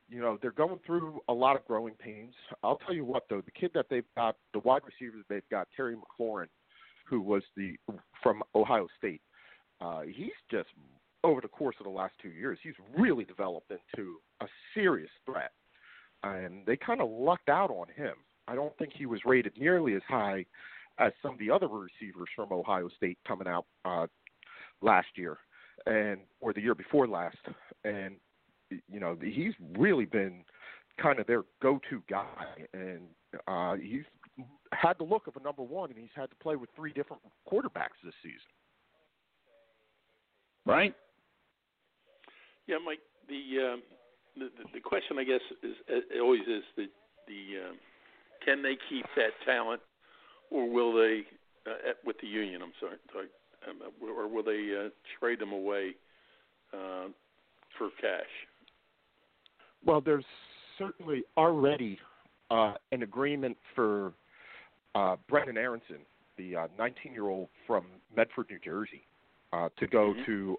you know they're going through a lot of growing pains. I'll tell you what, though, the kid that they've got, the wide receiver that they've got, Terry McLaurin, who was the from Ohio State. Uh, he's just over the course of the last two years, he's really developed into a serious threat, and they kind of lucked out on him. I don't think he was rated nearly as high as some of the other receivers from Ohio State coming out uh, last year and or the year before last. And you know he's really been kind of their go-to guy, and uh, he's had the look of a number one, and he's had to play with three different quarterbacks this season. Right? Yeah, Mike. The um, the, the the question, I guess, is uh, always is the the um, can they keep that talent, or will they uh, at- with the union? I'm sorry, sorry um, or will they uh, trade them away uh, for cash? Well, there's certainly already uh, an agreement for uh, Brenden Aaronson, the uh, 19-year-old from Medford, New Jersey, uh, to go Mhm. to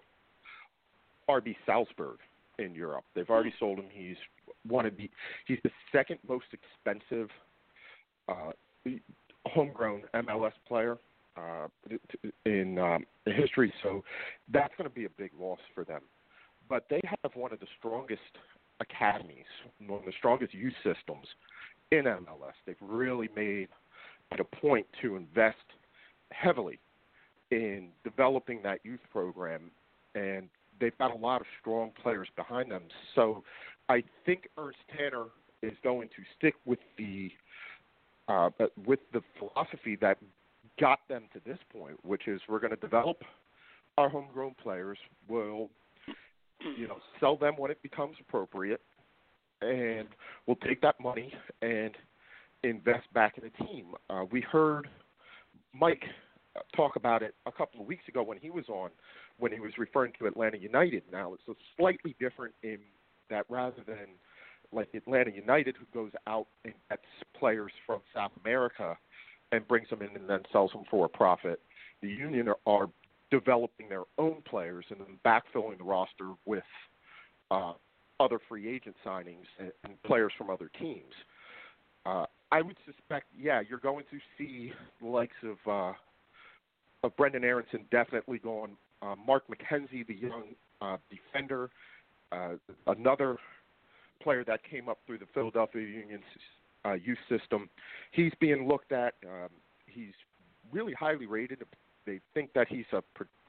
RB Salzburg in Europe. They've already sold him. He's one of the he's the second most expensive uh, homegrown MLS player uh, in um, in history. So that's going to be a big loss for them. But they have one of the strongest academies, one of the strongest youth systems in MLS. They've really made it a point to invest heavily in developing that youth program, and they've got a lot of strong players behind them. So I think Ernst Tanner is going to stick with the uh, with the philosophy that got them to this point, which is we're going to develop our homegrown players. We'll you know sell them when it becomes appropriate, and we'll take that money and invest back in the team. Uh, we heard Mike talk about it a couple of weeks ago when he was on, when he was referring to Atlanta United. Now it's a slightly different in that rather than like Atlanta United, who goes out and gets players from South America and brings them in and then sells them for a profit. The Union are, are developing their own players and then backfilling the roster with uh, other free agent signings and, and players from other teams. Uh, I would suspect, yeah, you're going to see the likes of uh, of Brenden Aaronson definitely going. Uh, Mark McKenzie, the young uh, defender, uh, another player that came up through the Philadelphia Union's uh, youth system. He's being looked at. Um, he's really highly rated. They think that he's a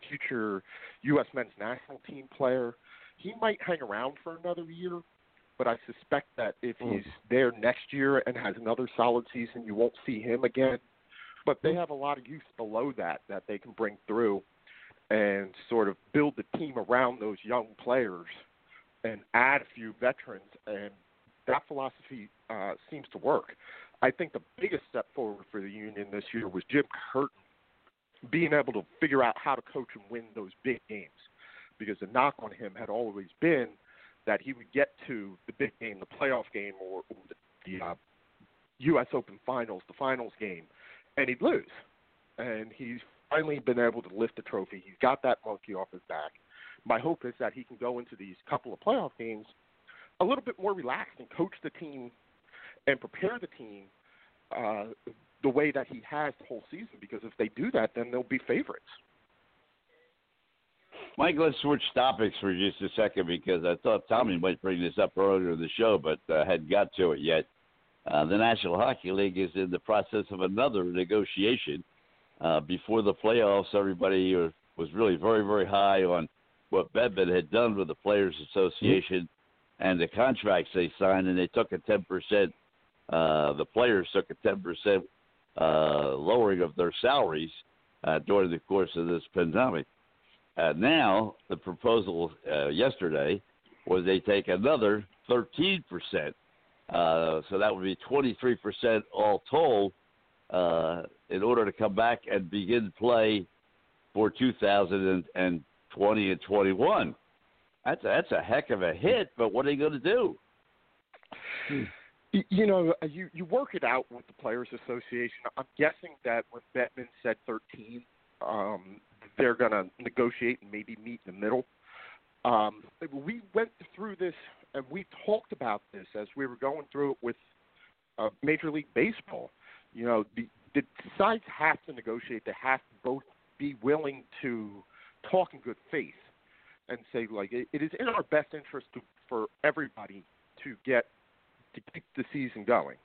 future U.S. men's national team player. He might hang around for another year, but I suspect that if he's there next year and has another solid season, you won't see him again. But they have a lot of youth below that that they can bring through, and sort of build the team around those young players and add a few veterans, and that philosophy uh, seems to work. I think the biggest step forward for the Union this year was Jim Curtin being able to figure out how to coach and win those big games. Because the knock on him had always been that he would get to the big game, the playoff game, or, or the, the uh, U.S. Open Finals, the finals game, and he'd lose. And he's finally been able to lift the trophy. He's got that monkey off his back. My hope is that he can go into these couple of playoff games a little bit more relaxed and coach the team and prepare the team uh, the way that he has the whole season. Because if they do that, then they'll be favorites. Mike, let's switch topics for just a second because I thought Tommy might bring this up earlier in the show, but uh, hadn't got to it yet. Uh, the National Hockey League is in the process of another negotiation. Uh, before the playoffs, everybody was really very, very high on what Bettman had done with the Players Association and the contracts they signed, and they took a 10%, uh, the players took a 10% uh, lowering of their salaries uh, during the course of this pandemic. Uh, now, the proposal uh, yesterday was they take another 13%. Uh, so that would be 23% all told uh, in order to come back and begin play for 2020 and 21. That's a, that's a heck of a hit, but what are they going to do? You know, uh, you you work it out with the Players Association. I'm guessing that when Bettman said 13, um, they're going to negotiate and maybe meet in the middle. Um, we went through this and we talked about this as we were going through it with uh, Major League Baseball. You know, the, the sides have to negotiate. They have to both be willing to talk in good faith and say, like, it, it is in our best interest to, for everybody to get to keep the season going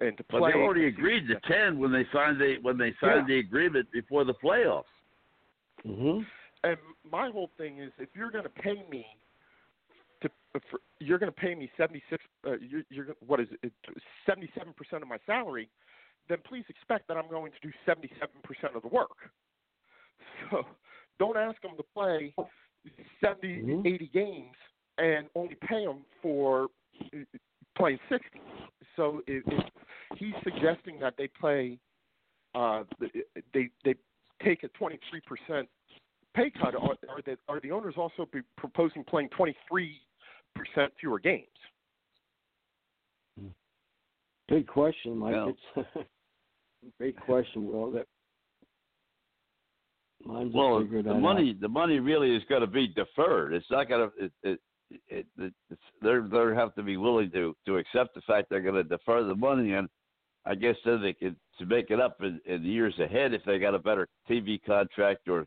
and to play. But they already agreed to ten when they signed the when they signed Yeah. the agreement before the playoffs. Mm-hmm. And my whole thing is, if you're going to pay me to, for, you're going to pay me seventy six, uh, you're, you're what is it, seventy seven percent of my salary. Then please expect that I'm going to do seventy seven percent of the work. So don't ask them to play 70, Mhm. 80 games and only pay them for uh, playing 60. So if, if he's suggesting that they play, uh, they they take a 23 percent pay cut, are, are the are the owners also be proposing playing 23 percent fewer games? Big question, Mike. Yeah. It's big question. Well, that mine Well, the that money the money really is going to be deferred. It's not going to. It, it, it, it, it's, they're they have to be willing to to accept the fact they're going to defer the money, and I guess then they could to make it up in, in years ahead if they got a better TV contract or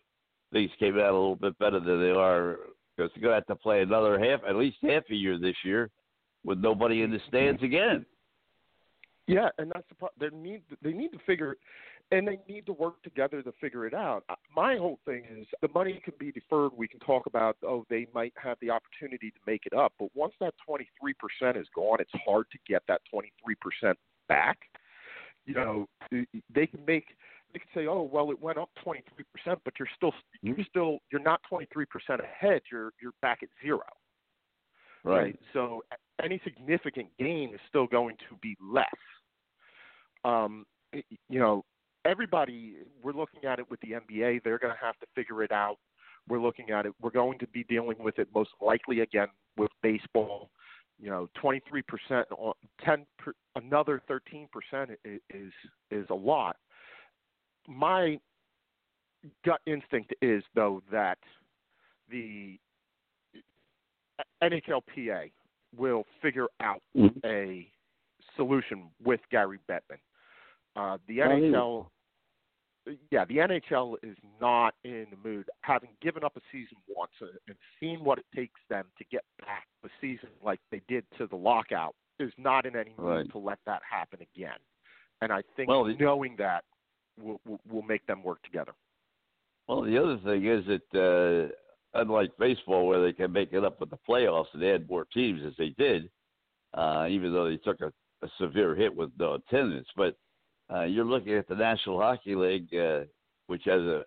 things came out a little bit better than they are because they're going to have to play another half, at least half a year this year, with nobody in the stands again. Yeah, and that's the pro- they need they need to figure, and they need to work together to figure it out. My whole thing is the money can be deferred. We can talk about oh they might have the opportunity to make it up, but once that twenty three percent is gone, it's hard to get that twenty three percent back. You know, they can make they can say oh well it went up twenty three percent, but you're still you're still you're not twenty three percent ahead. You're you're back at zero. Right. So any significant gain is still going to be less. Um, you know, everybody, we're looking at it with the NBA. They're going to have to figure it out. We're looking at it. We're going to be dealing with it most likely again with baseball. You know, 23%, on 10, per, another 13% is is a lot. My gut instinct is though that the NHLPA will figure out Mhm. a solution with Gary Bettman. Uh, the NHL, yeah, the NHL is not in the mood, having given up a season once and, and seen what it takes them to get back the season like they did to the lockout, is not in any mood Right. to let that happen again. And I think Well, knowing that will, will will make them work together. Well, the other thing is that uh, unlike baseball, where they can make it up with the playoffs and add more teams as they did, uh, even though they took a, a severe hit with no attendance, but uh, you're looking at the National Hockey League, uh, which has a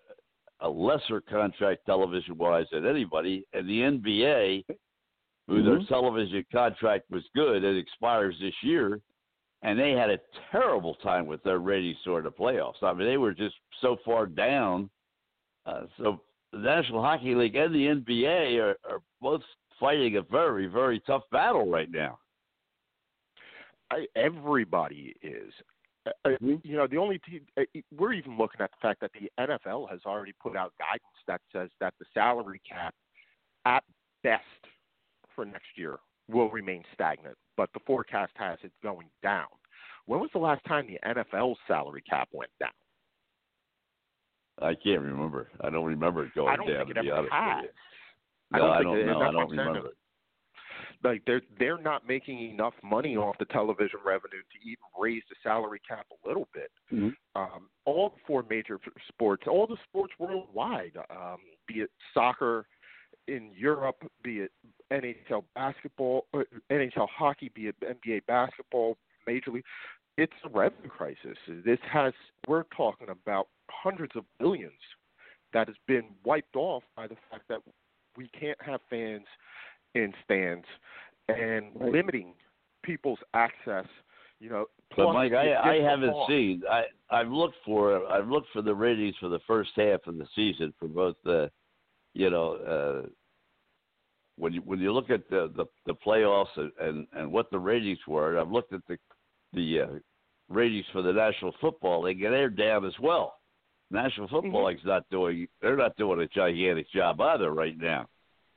a lesser contract television wise than anybody, and the NBA, who their Mhm. television contract was good, it expires this year, and they had a terrible time with their ratings during the playoffs. I mean, they were just so far down. Uh, so the National Hockey League and the NBA are, are both fighting a very, very tough battle right now. I, everybody is. You know, the only team uh, we're even looking at the fact that the NFL has already put out guidance that says that the salary cap, at best, for next year will remain stagnant, but the forecast has it going down. When was the last time the NFL salary cap went down? I can't remember. I don't remember it going I don't down. think to it be ever honest has. with I you. don't No, I don't know. I don't remember it. Like they're they're not making enough money off the television revenue to even raise the salary cap a little bit. Mhm. Um, all the four major sports, all the sports worldwide, um, be it soccer in Europe, be it NHL basketball, uh, NHL hockey, be it NBA basketball, Major League, it's a revenue crisis. This has we're talking about hundreds of billions that has been wiped off by the fact that we can't have fans in stands and Right. limiting people's access. You know, But plus Mike, I, I haven't cost. seen. I I've looked for I've looked for the ratings for the first half of the season for both the, you know, uh, when you when you look at the the, the playoffs and, and and what the ratings were. I've looked at the the uh, ratings for the National Football League, and they're down as well. National Football League's not doing. They're not doing a gigantic job either right now.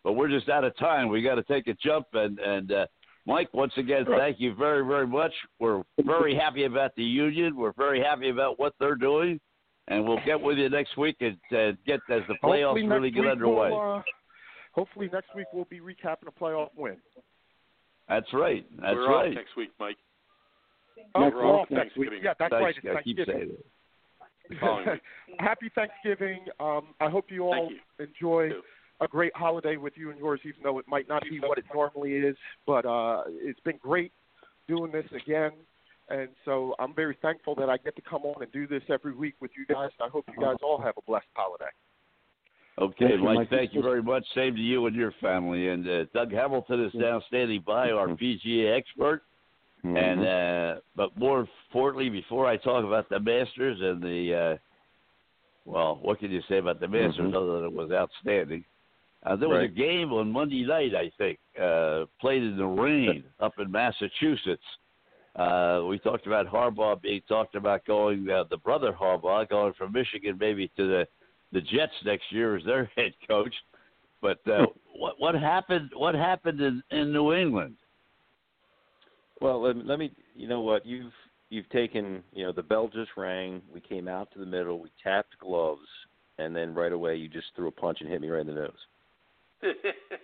But we're just out of time. We got to take a jump and and. Uh, Mike, once again, thank you very, very much. We're very happy about the union. We're very happy about what they're doing, and we'll get with you next week and uh, get as the playoffs Hopefully really get underway. We'll, uh, hopefully next week we'll be recapping a playoff win. That's right. That's We're right. off next week, Mike. Oh, Next we're off week, next week. Yeah, that's Thanks, right. It's I keep Thanksgiving. saying it. Happy Thanksgiving. Um, I hope you all you. enjoy Too. A great holiday with you and yours, even though it might not be what it normally is. But uh, it's been great doing this again. And so I'm very thankful that I get to come on and do this every week with you guys. I hope you guys all have a blessed holiday. Okay, Thank you, Mike. Mike. Thank you very much. Same to you and your family. And uh, Doug Hamilton is now standing by, our PGA expert. Mm-hmm. And uh, but more importantly, before I talk about the Masters and the uh, well, what can you say about the Masters Mhm. other than it was outstanding? Uh, there was a game on Monday night, I think, uh, played in the rain up in Massachusetts. Uh, we talked about Harbaugh being talked about going, uh, the brother Harbaugh going from Michigan maybe to the the Jets next year as their head coach. But uh, what what happened? What happened in, in New England? Well, let me, let me. You know what? You've you've taken. You know, the bell just rang. We came out to the middle. We tapped gloves, and then right away you just threw a punch and hit me right in the nose.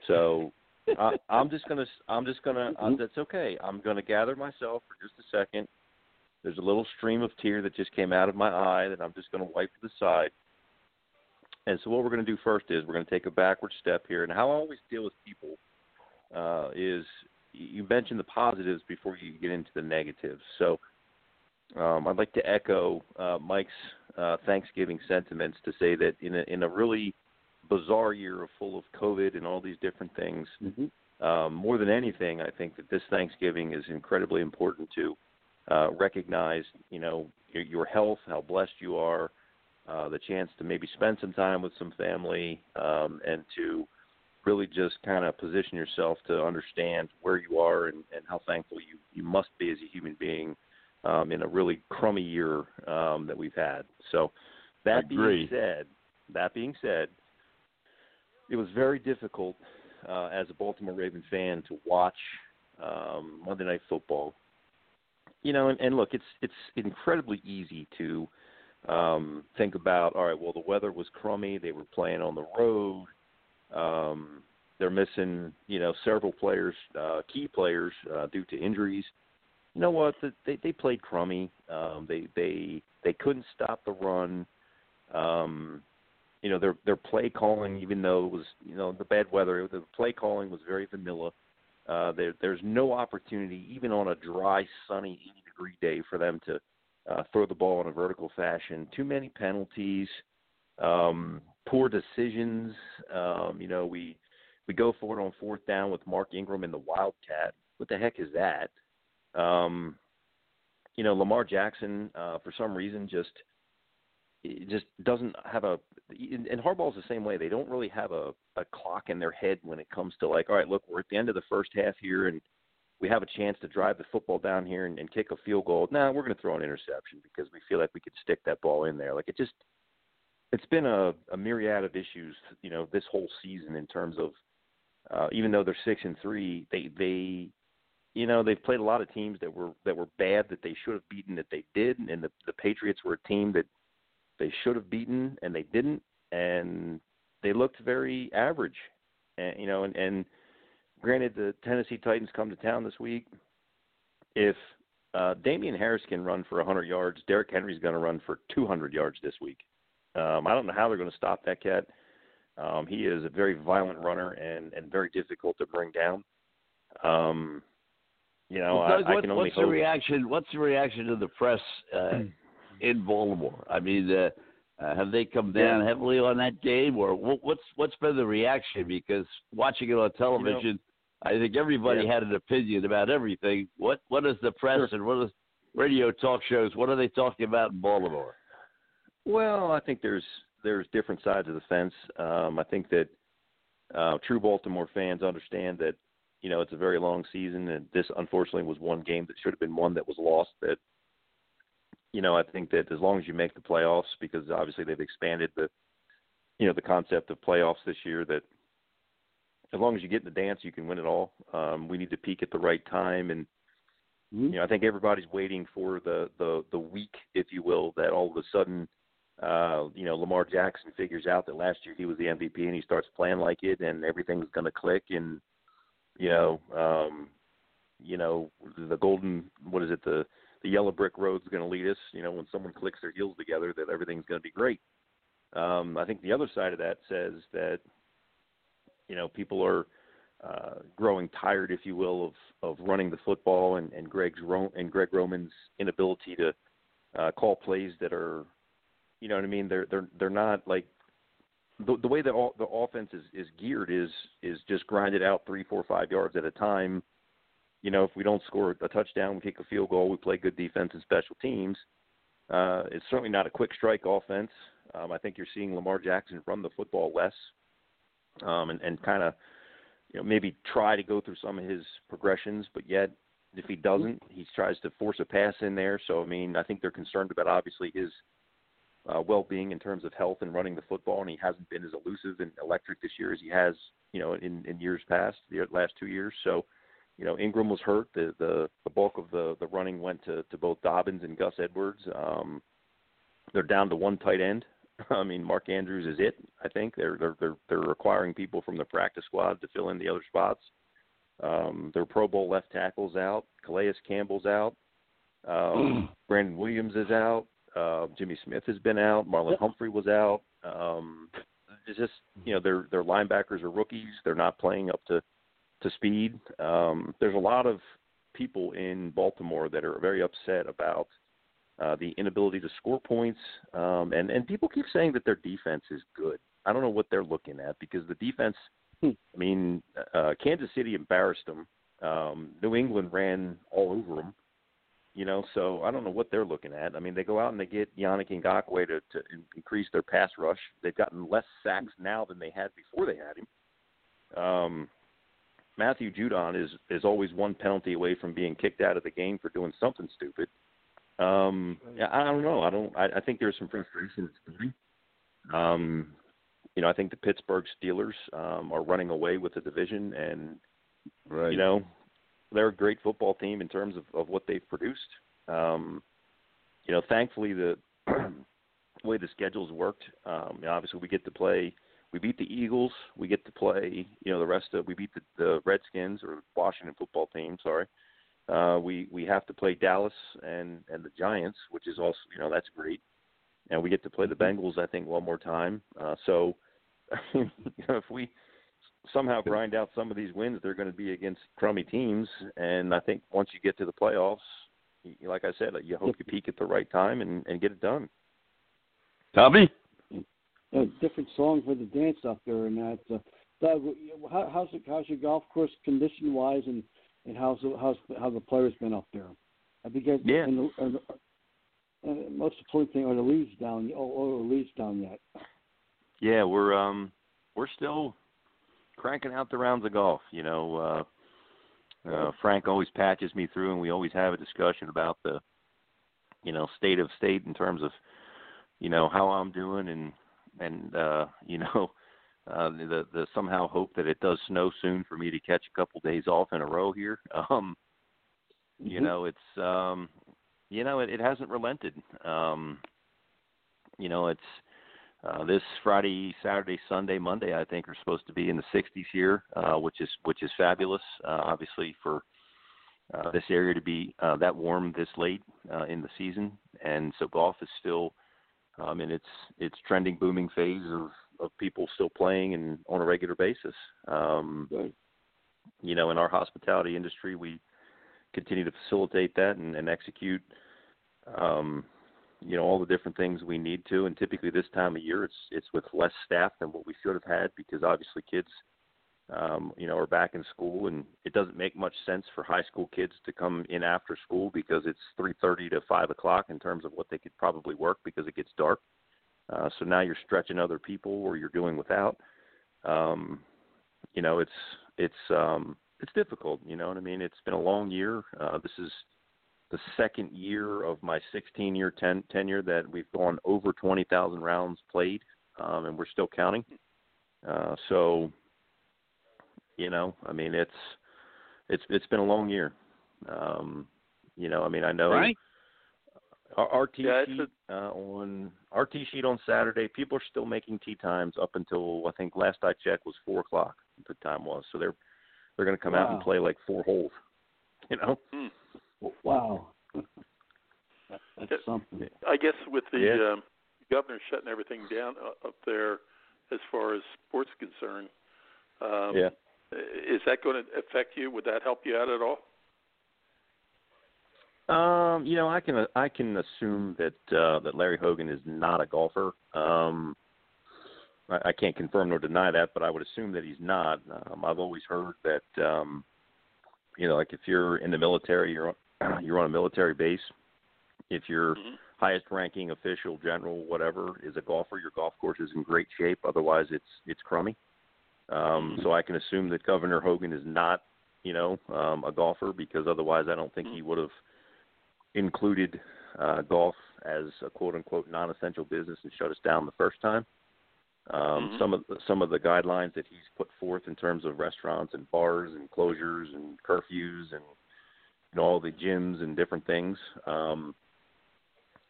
So I, I'm just gonna. I'm just gonna. Uh, that's okay. I'm gonna gather myself for just a second. There's a little stream of tear that just came out of my eye that I'm just gonna wipe to the side. And so what we're gonna do first is we're gonna take a backward step here. And how I always deal with people uh, is you mentioned the positives before you get into the negatives. So um, I'd like to echo uh, Mike's uh, Thanksgiving sentiments to say that in a, in a really bizarre year of full of COVID and all these different things, Mm-hmm. um, more than anything, I think that this Thanksgiving is incredibly important to uh, recognize, you know, your, your health, how blessed you are, uh, the chance to maybe spend some time with some family, um, and to really just kind of position yourself to understand where you are and, and how thankful you, you must be as a human being um, in a really crummy year um, that we've had. So that being said, that being said, it was very difficult uh, as a Baltimore Raven fan to watch um, Monday Night Football. You know, and, and look, it's it's incredibly easy to um, think about. All right, well, the weather was crummy. They were playing on the road. Um, they're missing, you know, several players, uh, key players, uh, due to injuries. You know what? The- They they played crummy. Um, they they they couldn't stop the run. Um, you know, their their play calling, even though it was you know the bad weather, the play calling was very vanilla. Uh, there there's no opportunity, even on a dry, sunny, 80 degree day, for them to uh, throw the ball in a vertical fashion. Too many penalties. Um, poor decisions. Um, you know, we we go for it on fourth down with Mark Ingram in the Wildcat. What the heck is that? Um, you know, Lamar Jackson, uh, for some reason, just it just doesn't have a. And Harbaugh's the same way. They don't really have a a clock in their head when it comes to like, all right, look, we're at the end of the first half here, and we have a chance to drive the football down here and, and kick a field goal. Now we're going to throw an interception because we feel like we could stick that ball in there. Like it just, it's been a, a myriad of issues, you know, this whole season in terms of, uh, even though they're six and three, they they, you know, they've played a lot of teams that were that were bad that they should have beaten that they did, and the the Patriots were a team that they should have beaten and they didn't, and they looked very average, and you know, and and granted, the Tennessee Titans come to town this week. If uh, Damien Harris can run for 100 yards, Derrick Henry's going to run for 200 yards this week. Um, I don't know how they're going to stop that cat. Um, he is a very violent runner and and very difficult to bring down. Um, you know, Well, Doug, I, I what- can only what's hope. the reaction? What's the reaction of the press uh, in Baltimore? I mean, uh, uh, have they come down heavily on that game, or what, what's what's been the reaction? Because watching it on television, I think everybody Yeah. had an opinion about everything. What what is the press and what is radio talk shows? What are they talking about in Baltimore? Well, I think there's there's different sides of the fence. Um, I think that uh, true Baltimore fans understand that you know it's a very long season, and this unfortunately was one game that should have been one that was lost. That you know I think that as long as you make the playoffs, because obviously they've expanded the you know the concept of playoffs this year, that as long as you get in the dance, you can win it all. Um, we need to peak at the right time, and you know I think everybody's waiting for the the the week, if you will, that all of a sudden uh, you know, Lamar Jackson figures out that last year he was the MVP and he starts playing like it and everything's going to click. And you know, um, you know, the golden what is it the the yellow brick road's going to lead us, you know, when someone clicks their heels together that everything's going to be great. Um, I think the other side of that says that you know, people are uh, growing tired, if you will, of of running the football and and Greg's Ro- and Greg Roman's inability to uh, call plays that are you know what I mean? They're they're they're not like the the way that all, the offense is is geared is is just grind it out three, four, five yards at a time. You know, if we don't score a touchdown, we kick a field goal, we play good defense and special teams. Uh, it's certainly not a quick strike offense. Um, I think you're seeing Lamar Jackson run the football less, um, and and kind of you know maybe try to go through some of his progressions, but yet if he doesn't, he tries to force a pass in there. So I mean, I think they're concerned about obviously his uh, well-being in terms of health and running the football, and he hasn't been as elusive and electric this year as he has, you know, in, in years past, the last two years. So, you know, Ingram was hurt. The the, the bulk of the the running went to to both Dobbins and Gus Edwards. Um, they're down to one tight end. I mean, Mark Andrews is it. I think they're they're they're they're acquiring people from the practice squad to fill in the other spots. Um, their Pro Bowl left tackles out. Calais Campbell's out. Um, Brandon Williams is out. Uh, Jimmy Smith has been out. Marlon Humphrey was out. Um, it's just you know their their linebackers are rookies. They're not playing up to to speed. Um, there's a lot of people in Baltimore that are very upset about uh, the inability to score points, um, and and people keep saying that their defense is good. I don't know what they're looking at because the defense. I mean, uh, Kansas City embarrassed them. Um, New England ran all over them. You know, so I don't know what they're looking at. I mean, they go out and they get Yannick Ngakoue to, to increase their pass rush. They've gotten less sacks now than they had before they had him. Um, Matthew Judon is is always one penalty away from being kicked out of the game for doing something stupid. Um, I don't know. I don't. I, I think there's some frustration. Um, you know, I think the Pittsburgh Steelers um, are running away with the division, and Right. you know, they're a great football team in terms of, of what they've produced. Um, you know, thankfully the way the schedule's worked, um, obviously we get to play. We beat the Eagles. We get to play. You know, the rest of we beat the, the Redskins or Washington football team. Sorry. Uh, we we have to play Dallas and and the Giants, which is also you know that's great. And we get to play the Bengals, I think, one more time. Uh, so, you know, if we somehow grind out some of these wins, they're going to be against crummy teams. And I think once you get to the playoffs, like I said, you hope you peak at the right time and, and get it done. Tommy? You different songs for the dance up there and that. Uh, Doug, how, how's the, how's your golf course condition wise, and and how's how's how the players been up there? I think Yeah. and the, and the, uh, most important thing are the leaves down. Oh, oh, the leaves down yet? Yeah, we're um we're still cranking out the rounds of golf. You know, uh, uh, Frank always patches me through, and we always have a discussion about the you know state of state in terms of you know how I'm doing and and uh, you know uh, the the somehow hope that it does snow soon for me to catch a couple days off in a row here. Um, you Mhm. know, it's um, you know it, it hasn't relented. Um, you know, it's uh, this Friday, Saturday, Sunday, Monday, I think, are supposed to be in the 60s here, uh, which is which is fabulous. Uh, obviously, for uh, this area to be uh, that warm this late uh, in the season, and so golf is still um, in its its trending booming phase of of people still playing and on a regular basis. Um, Good. you know, in our hospitality industry, we continue to facilitate that and, and execute. Um, you know all the different things we need to and typically this time of year it's it's with less staff than what we should have had because obviously kids um you know are back in school and it doesn't make much sense for high school kids to come in after school because it's three thirty to five o'clock in terms of what they could probably work because it gets dark. Uh so now you're stretching other people or you're doing without. Um you know it's it's um it's difficult you know what i mean? It's been a long year. Uh this is the second year of my 16 year ten, tenure that we've gone over 20,000 rounds played, um, and we're still counting. Uh, so, you know, I mean, it's it's it's been a long year. Um, you know, I mean, I know Right. our, our tee Yeah, it's sheet uh, on our tee sheet on Saturday. People are still making tee times up until I think last I checked was four o'clock. The time was so they're they're going to come out and play like four holes. You know. Hmm. Wow. That- That's something. I guess with the Yeah. um, governor shutting everything down uh, up there, as far as sports concerned, um, Yeah. Is that going to affect you? Would that help you out at all? Um, you know, I can I can assume that uh, that Larry Hogan is not a golfer. Um, I, I can't confirm nor deny that, but I would assume that he's not. Um, I've always heard that um, you know, like if you're in the military, you're on, you're on a military base. If your Mhm. highest ranking official, general, whatever, is a golfer, your golf course is in great shape. Otherwise, it's it's crummy. Um, so I can assume that Governor Hogan is not, you know, um, a golfer because otherwise, I don't think he would have included uh, golf as a quote unquote non-essential business and shut us down the first time. Um, Mhm. Some of the, some of the guidelines that he's put forth in terms of restaurants and bars and closures and curfews and you know all the gyms and different things. Um,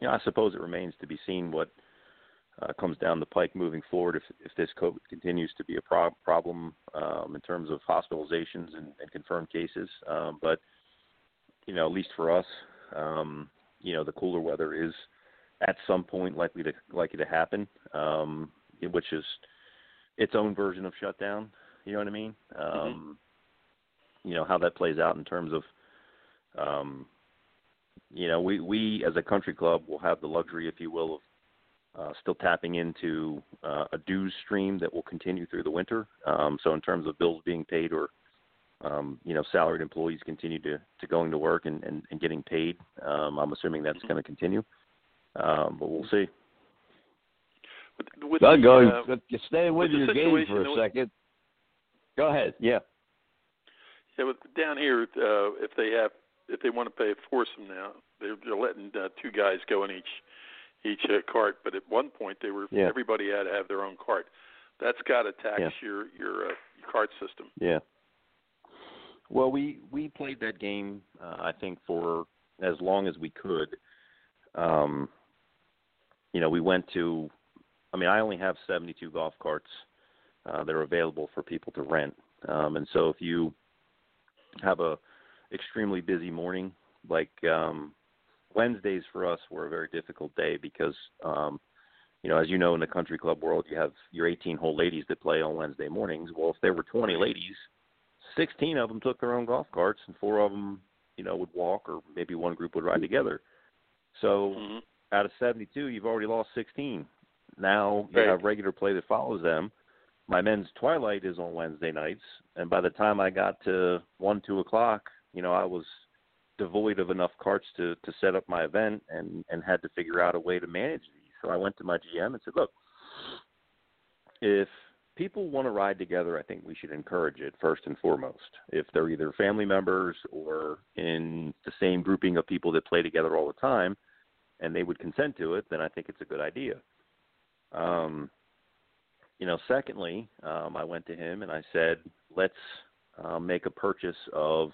you know, I suppose it remains to be seen what uh, comes down the pike moving forward if if this COVID continues to be a pro- problem um, in terms of hospitalizations and, and confirmed cases. Um, but you know, at least for us, um, you know, the cooler weather is at some point likely to likely to happen, um, which is its own version of shutdown. You know what I mean? Um, You know how that plays out in terms of, um, you know, we we as a country club will have the luxury, if you will, of uh, still tapping into uh, a dues stream that will continue through the winter. Um, so in terms of bills being paid or um, you know, salaried employees continue to, to going to work and, and, and getting paid. Um, I'm assuming that's going to continue, um, but we'll see. With, with Doug, the, go uh, stay with with the your game for situation a that- second. Go ahead. Yeah. Yeah, with, down here, uh, if they have, if they want to pay a foursome now, they're, they're letting uh, two guys go in each each uh, cart. But at one point, they were Yeah. everybody had to have their own cart. That's got to tax Yeah. your your, uh, your cart system. Yeah. Well, we we played that game, uh, I think, for as long as we could. Um, you know, we went to. I mean, I only have 72 golf carts uh, that are available for people to rent, um, and so if you have a extremely busy morning, like um, Wednesdays for us were a very difficult day because, um, you know, as you know, in the country club world, you have your 18 hole ladies that play on Wednesday mornings. Well, if there were 20 ladies, 16 of them took their own golf carts, and four of them, you know, would walk, or maybe one group would ride together. So Mhm. out of 72, you've already lost 16. Now you have regular play that follows them. My men's twilight is on Wednesday nights, and by the time I got to one, two o'clock, you know, I was devoid of enough carts to to set up my event, and and had to figure out a way to manage these. So I went to my GM and said, look, if people want to ride together, I think we should encourage it first and foremost. If they're either family members or in the same grouping of people that play together all the time, and they would consent to it, then I think it's a good idea. Um, you know, secondly, um, I went to him and I said, let's uh, make a purchase of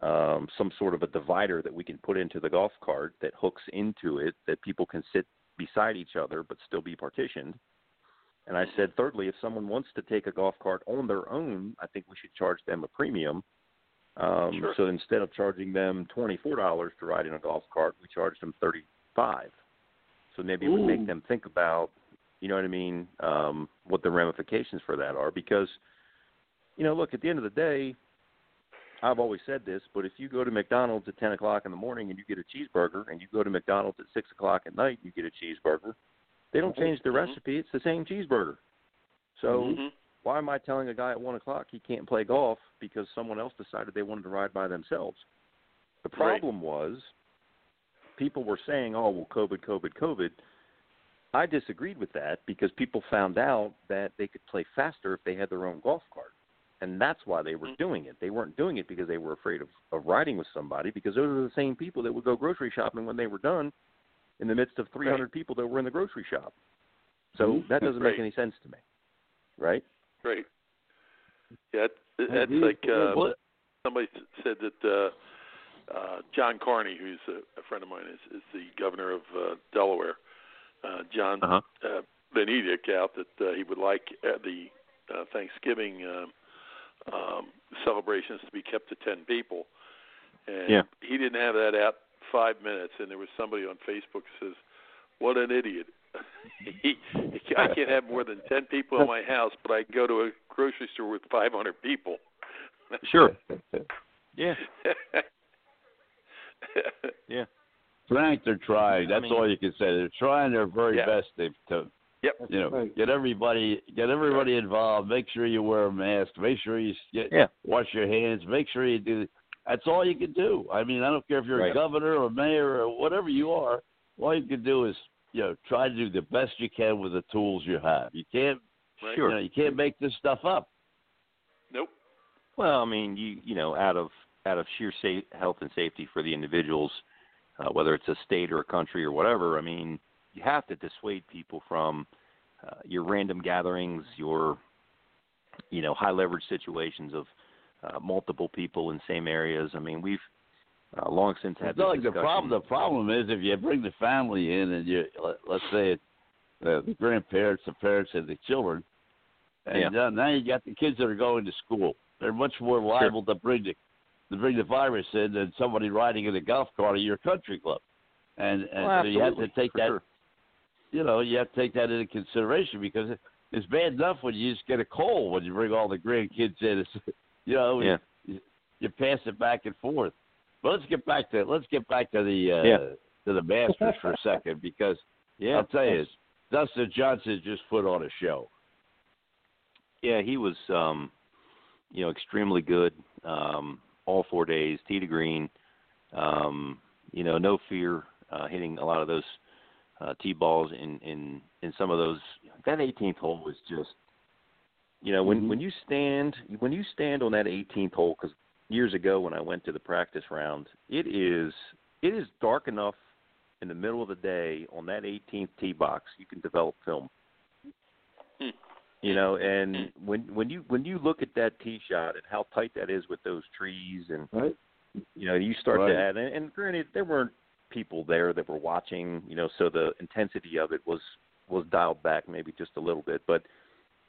um, some sort of a divider that we can put into the golf cart that hooks into it that people can sit beside each other but still be partitioned. And I said, thirdly, if someone wants to take a golf cart on their own, I think we should charge them a premium. Um, Sure. So instead of charging them twenty four dollars to ride in a golf cart, we charged them thirty five. So maybe it would make them think about, you know what I mean, um, what the ramifications for that are. Because, you know, look, at the end of the day, I've always said this, but if you go to McDonald's at ten o'clock in the morning and you get a cheeseburger, and you go to McDonald's at six o'clock at night and you get a cheeseburger, they don't change the Mhm. recipe. It's the same cheeseburger. So Mhm. why am I telling a guy at one o'clock he can't play golf because someone else decided they wanted to ride by themselves? The Right. problem was people were saying, "Oh, well, COVID, COVID, COVID." I disagreed with that because people found out that they could play faster if they had their own golf cart, and that's why they were Mhm. doing it. They weren't doing it because they were afraid of, of riding with somebody because those are the same people that would go grocery shopping when they were done in the midst of 300 people that were in the grocery shop. So Mhm. that doesn't Right. make any sense to me, right? Right. Yeah, that's like uh, What- somebody said that uh, uh, John Carney, who's a, a friend of mine, is, is the governor of uh, Delaware. Uh, John Uh-huh. uh, Benedict out that uh, he would like uh, the uh, Thanksgiving um, um, celebrations to be kept to ten people, and Yeah. he didn't have that out five minutes. And there was somebody on Facebook who says, "What an idiot." he, I can't have more than ten people in my house, but I can go to a grocery store with 500 people. Sure. Yeah. Yeah. Frank, they're trying. I That's mean- all you can say. They're trying their very Yeah. best to, to Yep. you know Right. get everybody get everybody involved. Make sure you wear a mask. Make sure you get Yeah. wash your hands. Make sure you do. That's all you can do. I mean, I don't care if you're Right. a governor or mayor or whatever you are. All you can do is you know try to do the best you can with the tools you have. You can't Right. you know you can't make this stuff up. Nope. Well, I mean, you you know, out of out of sheer safe, health and safety for the individuals, uh, whether it's a state or a country or whatever, I mean, you have to dissuade people from uh, your random gatherings, your you know high leverage situations of uh, multiple people in same areas. I mean, we've uh, long since had It's like the problem. The problem is if you bring the family in and you let, let's say it's the grandparents, the parents, and the children, and uh, now you got the kids that are going to school. They're much more liable to bring the to bring the virus in than somebody riding in a golf cart at your country club. And and Well, so you have to take that. sure. You know, you have to take that into consideration because it, it's bad enough when you just get a cold when you bring all the grandkids in. It's, you know, Yeah. you, you pass it back and forth. But let's get back to let's get back to the uh, Yeah. to the Masters for a second because Yeah. I'll tell you, Dustin Johnson just put on a show. Yeah, he was um you know, extremely good um all four days, tee to green. Um, you know, no fear uh hitting a lot of those uh tee balls in in in some of those that 18th hole was just you know, when Mhm. when you stand when you stand on that 18th hole cuz years ago when I went to the practice round, it is it is dark enough in the middle of the day on that 18th tee box you can develop film you know and when when you when you look at that tee shot and how tight that is with those trees and Right. you know you start Right. to add and, and granted there weren't people there that were watching you know so the intensity of it was was dialed back maybe just a little bit. But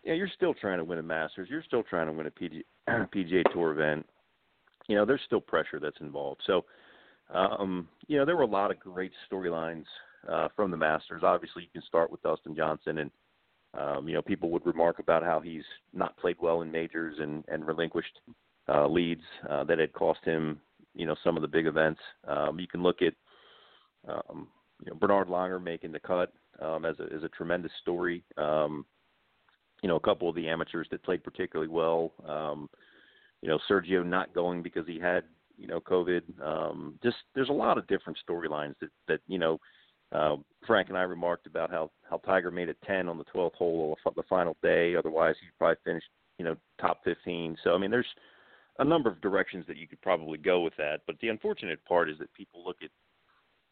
yeah you're still trying to win a masters. You're still trying to win a PG, pga tour event. You know there's still pressure that's involved. So um you know there were a lot of great storylines uh from the masters. Obviously you can start with dustin johnson and um, you know, people would remark about how he's not played well in majors and, and relinquished uh, leads uh, that had cost him, you know, some of the big events. Um, you can look at, um, you know Bernard Langer making the cut um, as a is a tremendous story. Um, you know, a couple of the amateurs that played particularly well. Um, you know, Sergio not going because he had you know COVID. Um, just there's a lot of different storylines that that you know. Uh, Frank and I remarked about how how Tiger made a 10 on the 12th hole the final day. Otherwise, he'd probably finished you know top 15. So I mean, there's a number of directions that you could probably go with that. But the unfortunate part is that people look at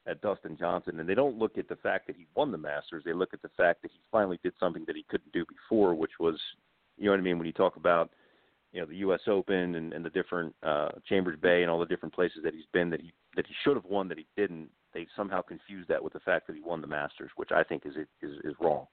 at Dustin Johnson and they don't look at the fact that he won the Masters. They look at the fact that he finally did something that he couldn't do before, which was, you know what I mean, when you talk about you know the U.S. Open and, and the different uh, Chambers Bay and all the different places that he's been that he that he should have won that he didn't. They somehow confuse that with the fact that he won the Masters, which I think is is is wrong.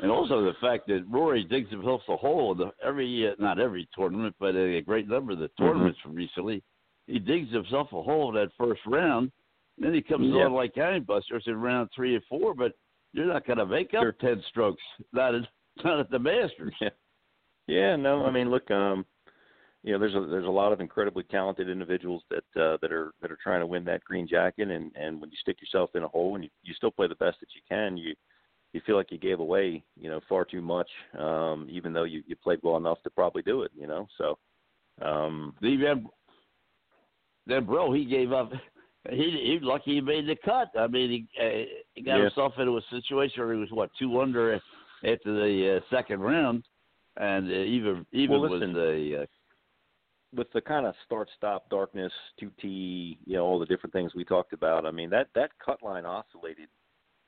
And also the fact that Rory digs himself a hole in the, every uh, not every tournament, but a great number of the tournaments Mm-hmm. from recently. He digs himself a hole in that first round. Then he comes Yeah. on like gangbusters in round three and four, but you're not going to make up Sure. ten strokes. Not at, not at the Masters. Yeah. Yeah, no, I mean, look, um, you know, there's a there's a lot of incredibly talented individuals that uh, that are that are trying to win that green jacket, and and when you stick yourself in a hole and you you still play the best that you can, you you feel like you gave away, you know, far too much, um, even though you you played well enough to probably do it, you know. So, um, The then, then bro, he gave up. He he lucky he made the cut. I mean, he uh, he got Yeah. himself into a situation where he was what two under after the uh, second round, and uh, even even Well, with the uh, with the kind of start stop darkness, two T, you know, all the different things we talked about. I mean, that that cut line oscillated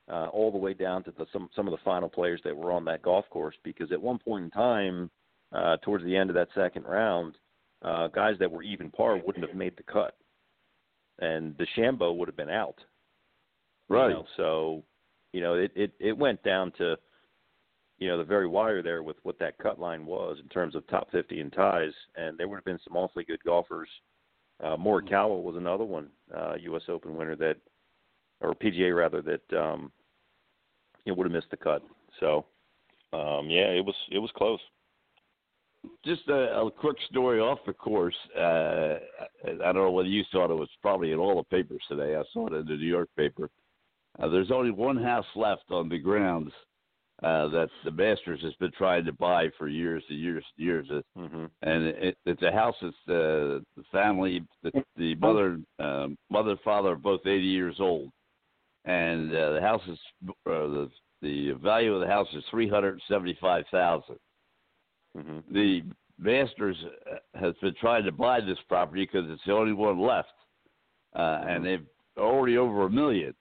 uh, all the way down to the, some some of the final players that were on that golf course because at one point in time, uh, towards the end of that second round, uh, guys that were even par wouldn't have made the cut, and DeChambeau would have been out. right. You know, so, you know, it, it it went down to, you know, the very wire there with what that cut line was in terms of top 50 and ties, and there would have been some awfully good golfers. Uh, Morikawa was another one, uh, U.S. Open winner that, or PGA rather, that um, you know, would have missed the cut. So, um, yeah, it was it was close. Just a, a quick story off the course. Uh, I don't know whether you saw it. It was probably in all the papers today. I saw it in the New York paper. Uh, there's only one house left on the grounds uh, that the Masters has been trying to buy for years and years and years. Mm-hmm. and it, it's a house that's uh, the family, the, the mother, um, mother, and father are both 80 years old, and uh, the house is uh, the the value of the house is 375 thousand Mm-hmm. the Masters uh, has been trying to buy this property because it's the only one left, uh, and they've already over a million.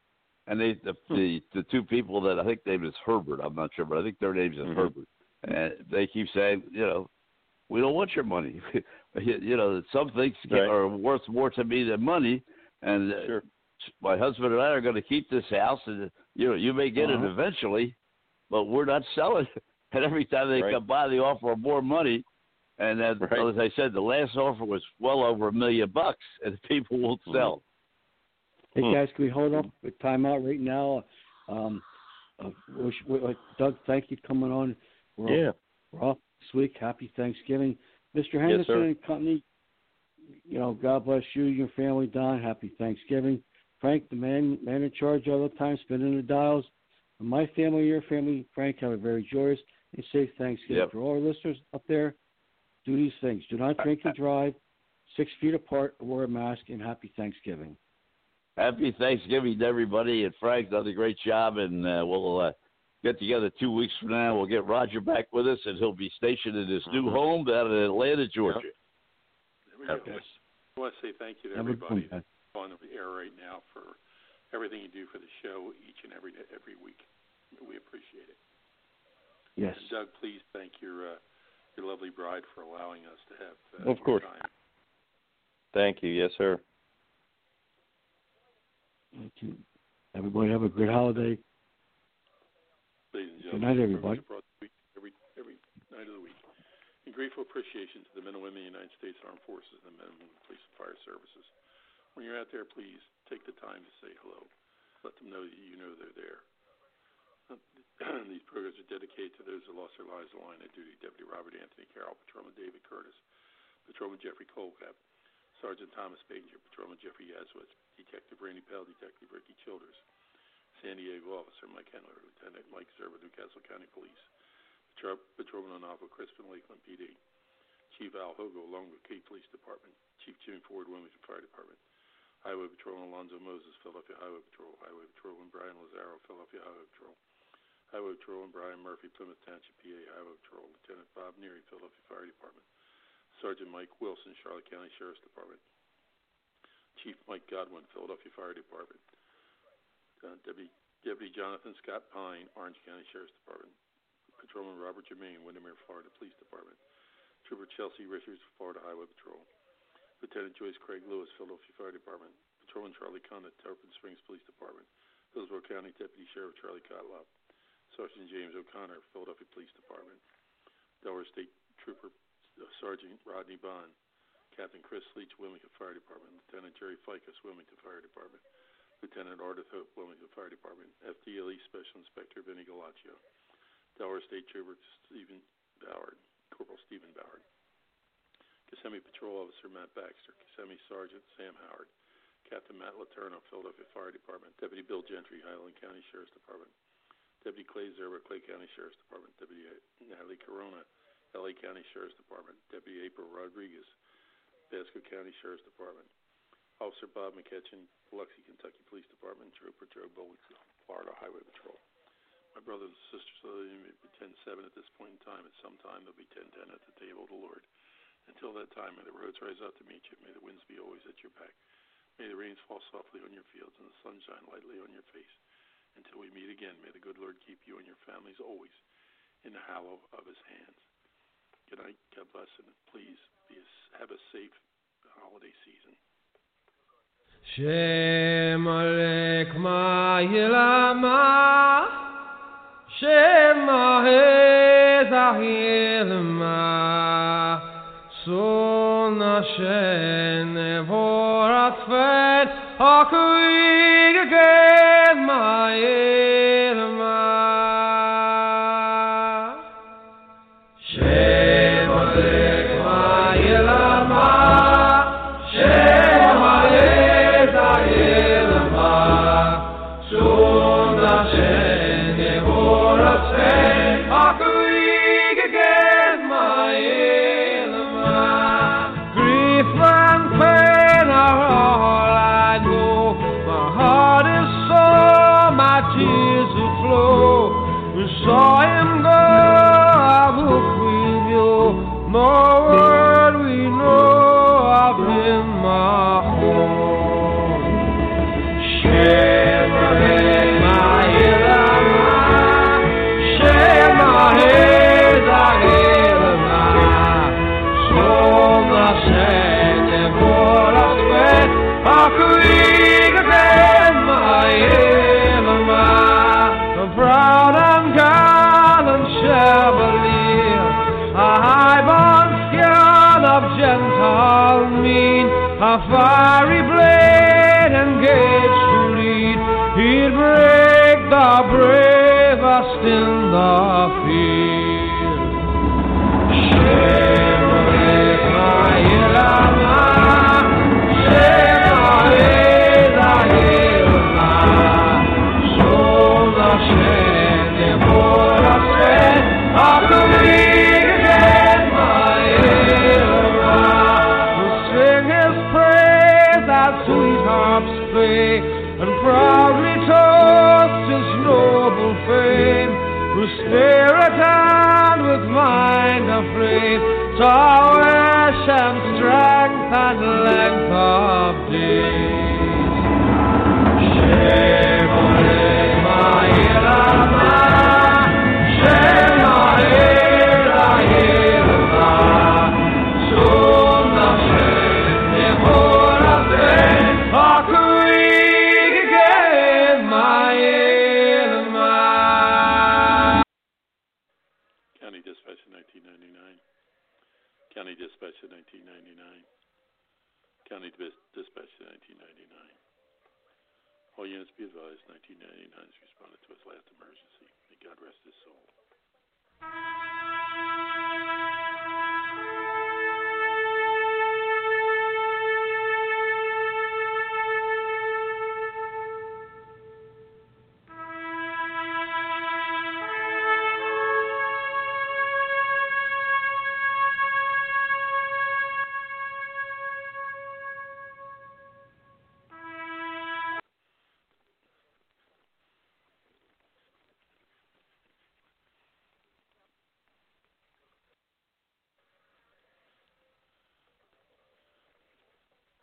And they the, the the two people that I think name is Herbert. I'm not sure, but I think their names is Mhm. Herbert. And they keep saying, you know, we don't want your money. you you know, some things Right. are worth more to me than money. And uh, Sure. my husband and I are going to keep this house, and you know, you may get Uh-huh. it eventually, but we're not selling. It. And every time they Right. come by, they offer more money. And then, Right. as I said, the last offer was well over a million bucks, and people won't Mhm. sell. Hey Hmm. guys, can we hold up a timeout right now? Um, uh, wish, uh, Doug, thank you for coming on. We're, Yeah. we're off this week. Happy Thanksgiving, Mr. Henderson sir. and Company. You know, God bless you, your family, Don. Happy Thanksgiving, Frank, the man man in charge all the time, spinning the dials. My family, your family, Frank, have a very joyous and safe Thanksgiving. Yep. For all our listeners up there, do these things: do not drink and drive, six feet apart, wear a mask, and happy Thanksgiving. Happy Thanksgiving to everybody, and Frank done a great job, and uh, we'll uh, get together two weeks from now. We'll get Roger back with us, and he'll be stationed in his new Mhm. home down in Atlanta, Georgia. There we go. Okay. I want to say thank you to Have a good one, everybody guys. on the air right now for everything you do for the show each and every day, every week. We appreciate it. Yes. And Doug, please thank your uh, your lovely bride for allowing us to have uh, Of course. your time. Thank you. Yes, sir. Thank you. Everybody have a good holiday. Ladies and Good night, everybody. program is brought to you every every night of the week. In grateful appreciation to the men and women of the United States Armed Forces and the men and women of the police and fire services. When you're out there, please take the time to say hello. Let them know that you know they're there. These programs are dedicated to those who lost their lives in the line of duty. Deputy Robert Anthony Carroll, Patrolman David Curtis, Patrolman Jeffrey Colcap, Sergeant Thomas Banger, Patrolman Jeffrey Yazwitz, Detective Randy Pell, Detective Ricky Childers, San Diego Officer Mike Henler, Lieutenant Mike Zerba, New Castle County Police, Patrol, Patrolman Onafa Crispin, Lakeland PD, Chief Al Hogo, along with Cape Police Department, Chief Jimmy Ford, Wilmington Fire Department, Highway Patrolman Alonzo Moses, Philadelphia Highway Patrol, Highway Patrolman Brian Lazaro, Philadelphia Highway Patrol, Highway Patrolman Brian Murphy, Plymouth Township, PA Highway Patrol, Lieutenant Bob Neary, Philadelphia Fire Department, Sergeant Mike Wilson, Charlotte County Sheriff's Department, Chief Mike Godwin, Philadelphia Fire Department, uh, Deputy, Deputy Jonathan Scott Pine, Orange County Sheriff's Department, Patrolman Robert Jermaine, Windermere, Florida Police Department, Trooper Chelsea Richards, Florida Highway Patrol, Lieutenant Joyce Craig Lewis, Philadelphia Fire Department, Patrolman Charlie Condit, Tarpon Springs Police Department, Hillsborough County Deputy Sheriff Charlie Cotlop, Sergeant James O'Connor, Philadelphia Police Department, Delaware State Trooper uh, Sergeant Rodney Bond, Captain Chris Leach, Wilmington Fire Department, Lieutenant Jerry Ficus, Wilmington Fire Department, Lieutenant Ardith Hope, Wilmington Fire Department, FDLE Special Inspector Vinny Galaccio, Delaware State Trooper Stephen Ballard, Corporal Stephen Ballard, Kissimmee Patrol Officer Matt Baxter, Kissimmee Sergeant Sam Howard, Captain Matt Laterno, Philadelphia Fire Department, Deputy Bill Gentry, Highland County Sheriff's Department, Deputy Clay Zerber, Clay County Sheriff's Department, Deputy Natalie Corona, LA County Sheriff's Department, Deputy April Rodriguez, Pasco County Sheriff's Department, Officer Bob McKetchin, Biloxi, Kentucky Police Department, Trooper Joe Bowles, Florida Highway Patrol. My brothers and sisters, although you may be 10-7 at this point in time, at some time they'll be 10-10 at the table of the Lord. Until that time, may the roads rise up to meet you. May the winds be always at your back. May the rains fall softly on your fields and the sun shine lightly on your face. Until we meet again, may the good Lord keep you and your families always in the hollow of his hands. Good night. God bless, and please be have a safe holiday season. Ahezahilma Son Hashem Nevorat Again the bravest in the aflame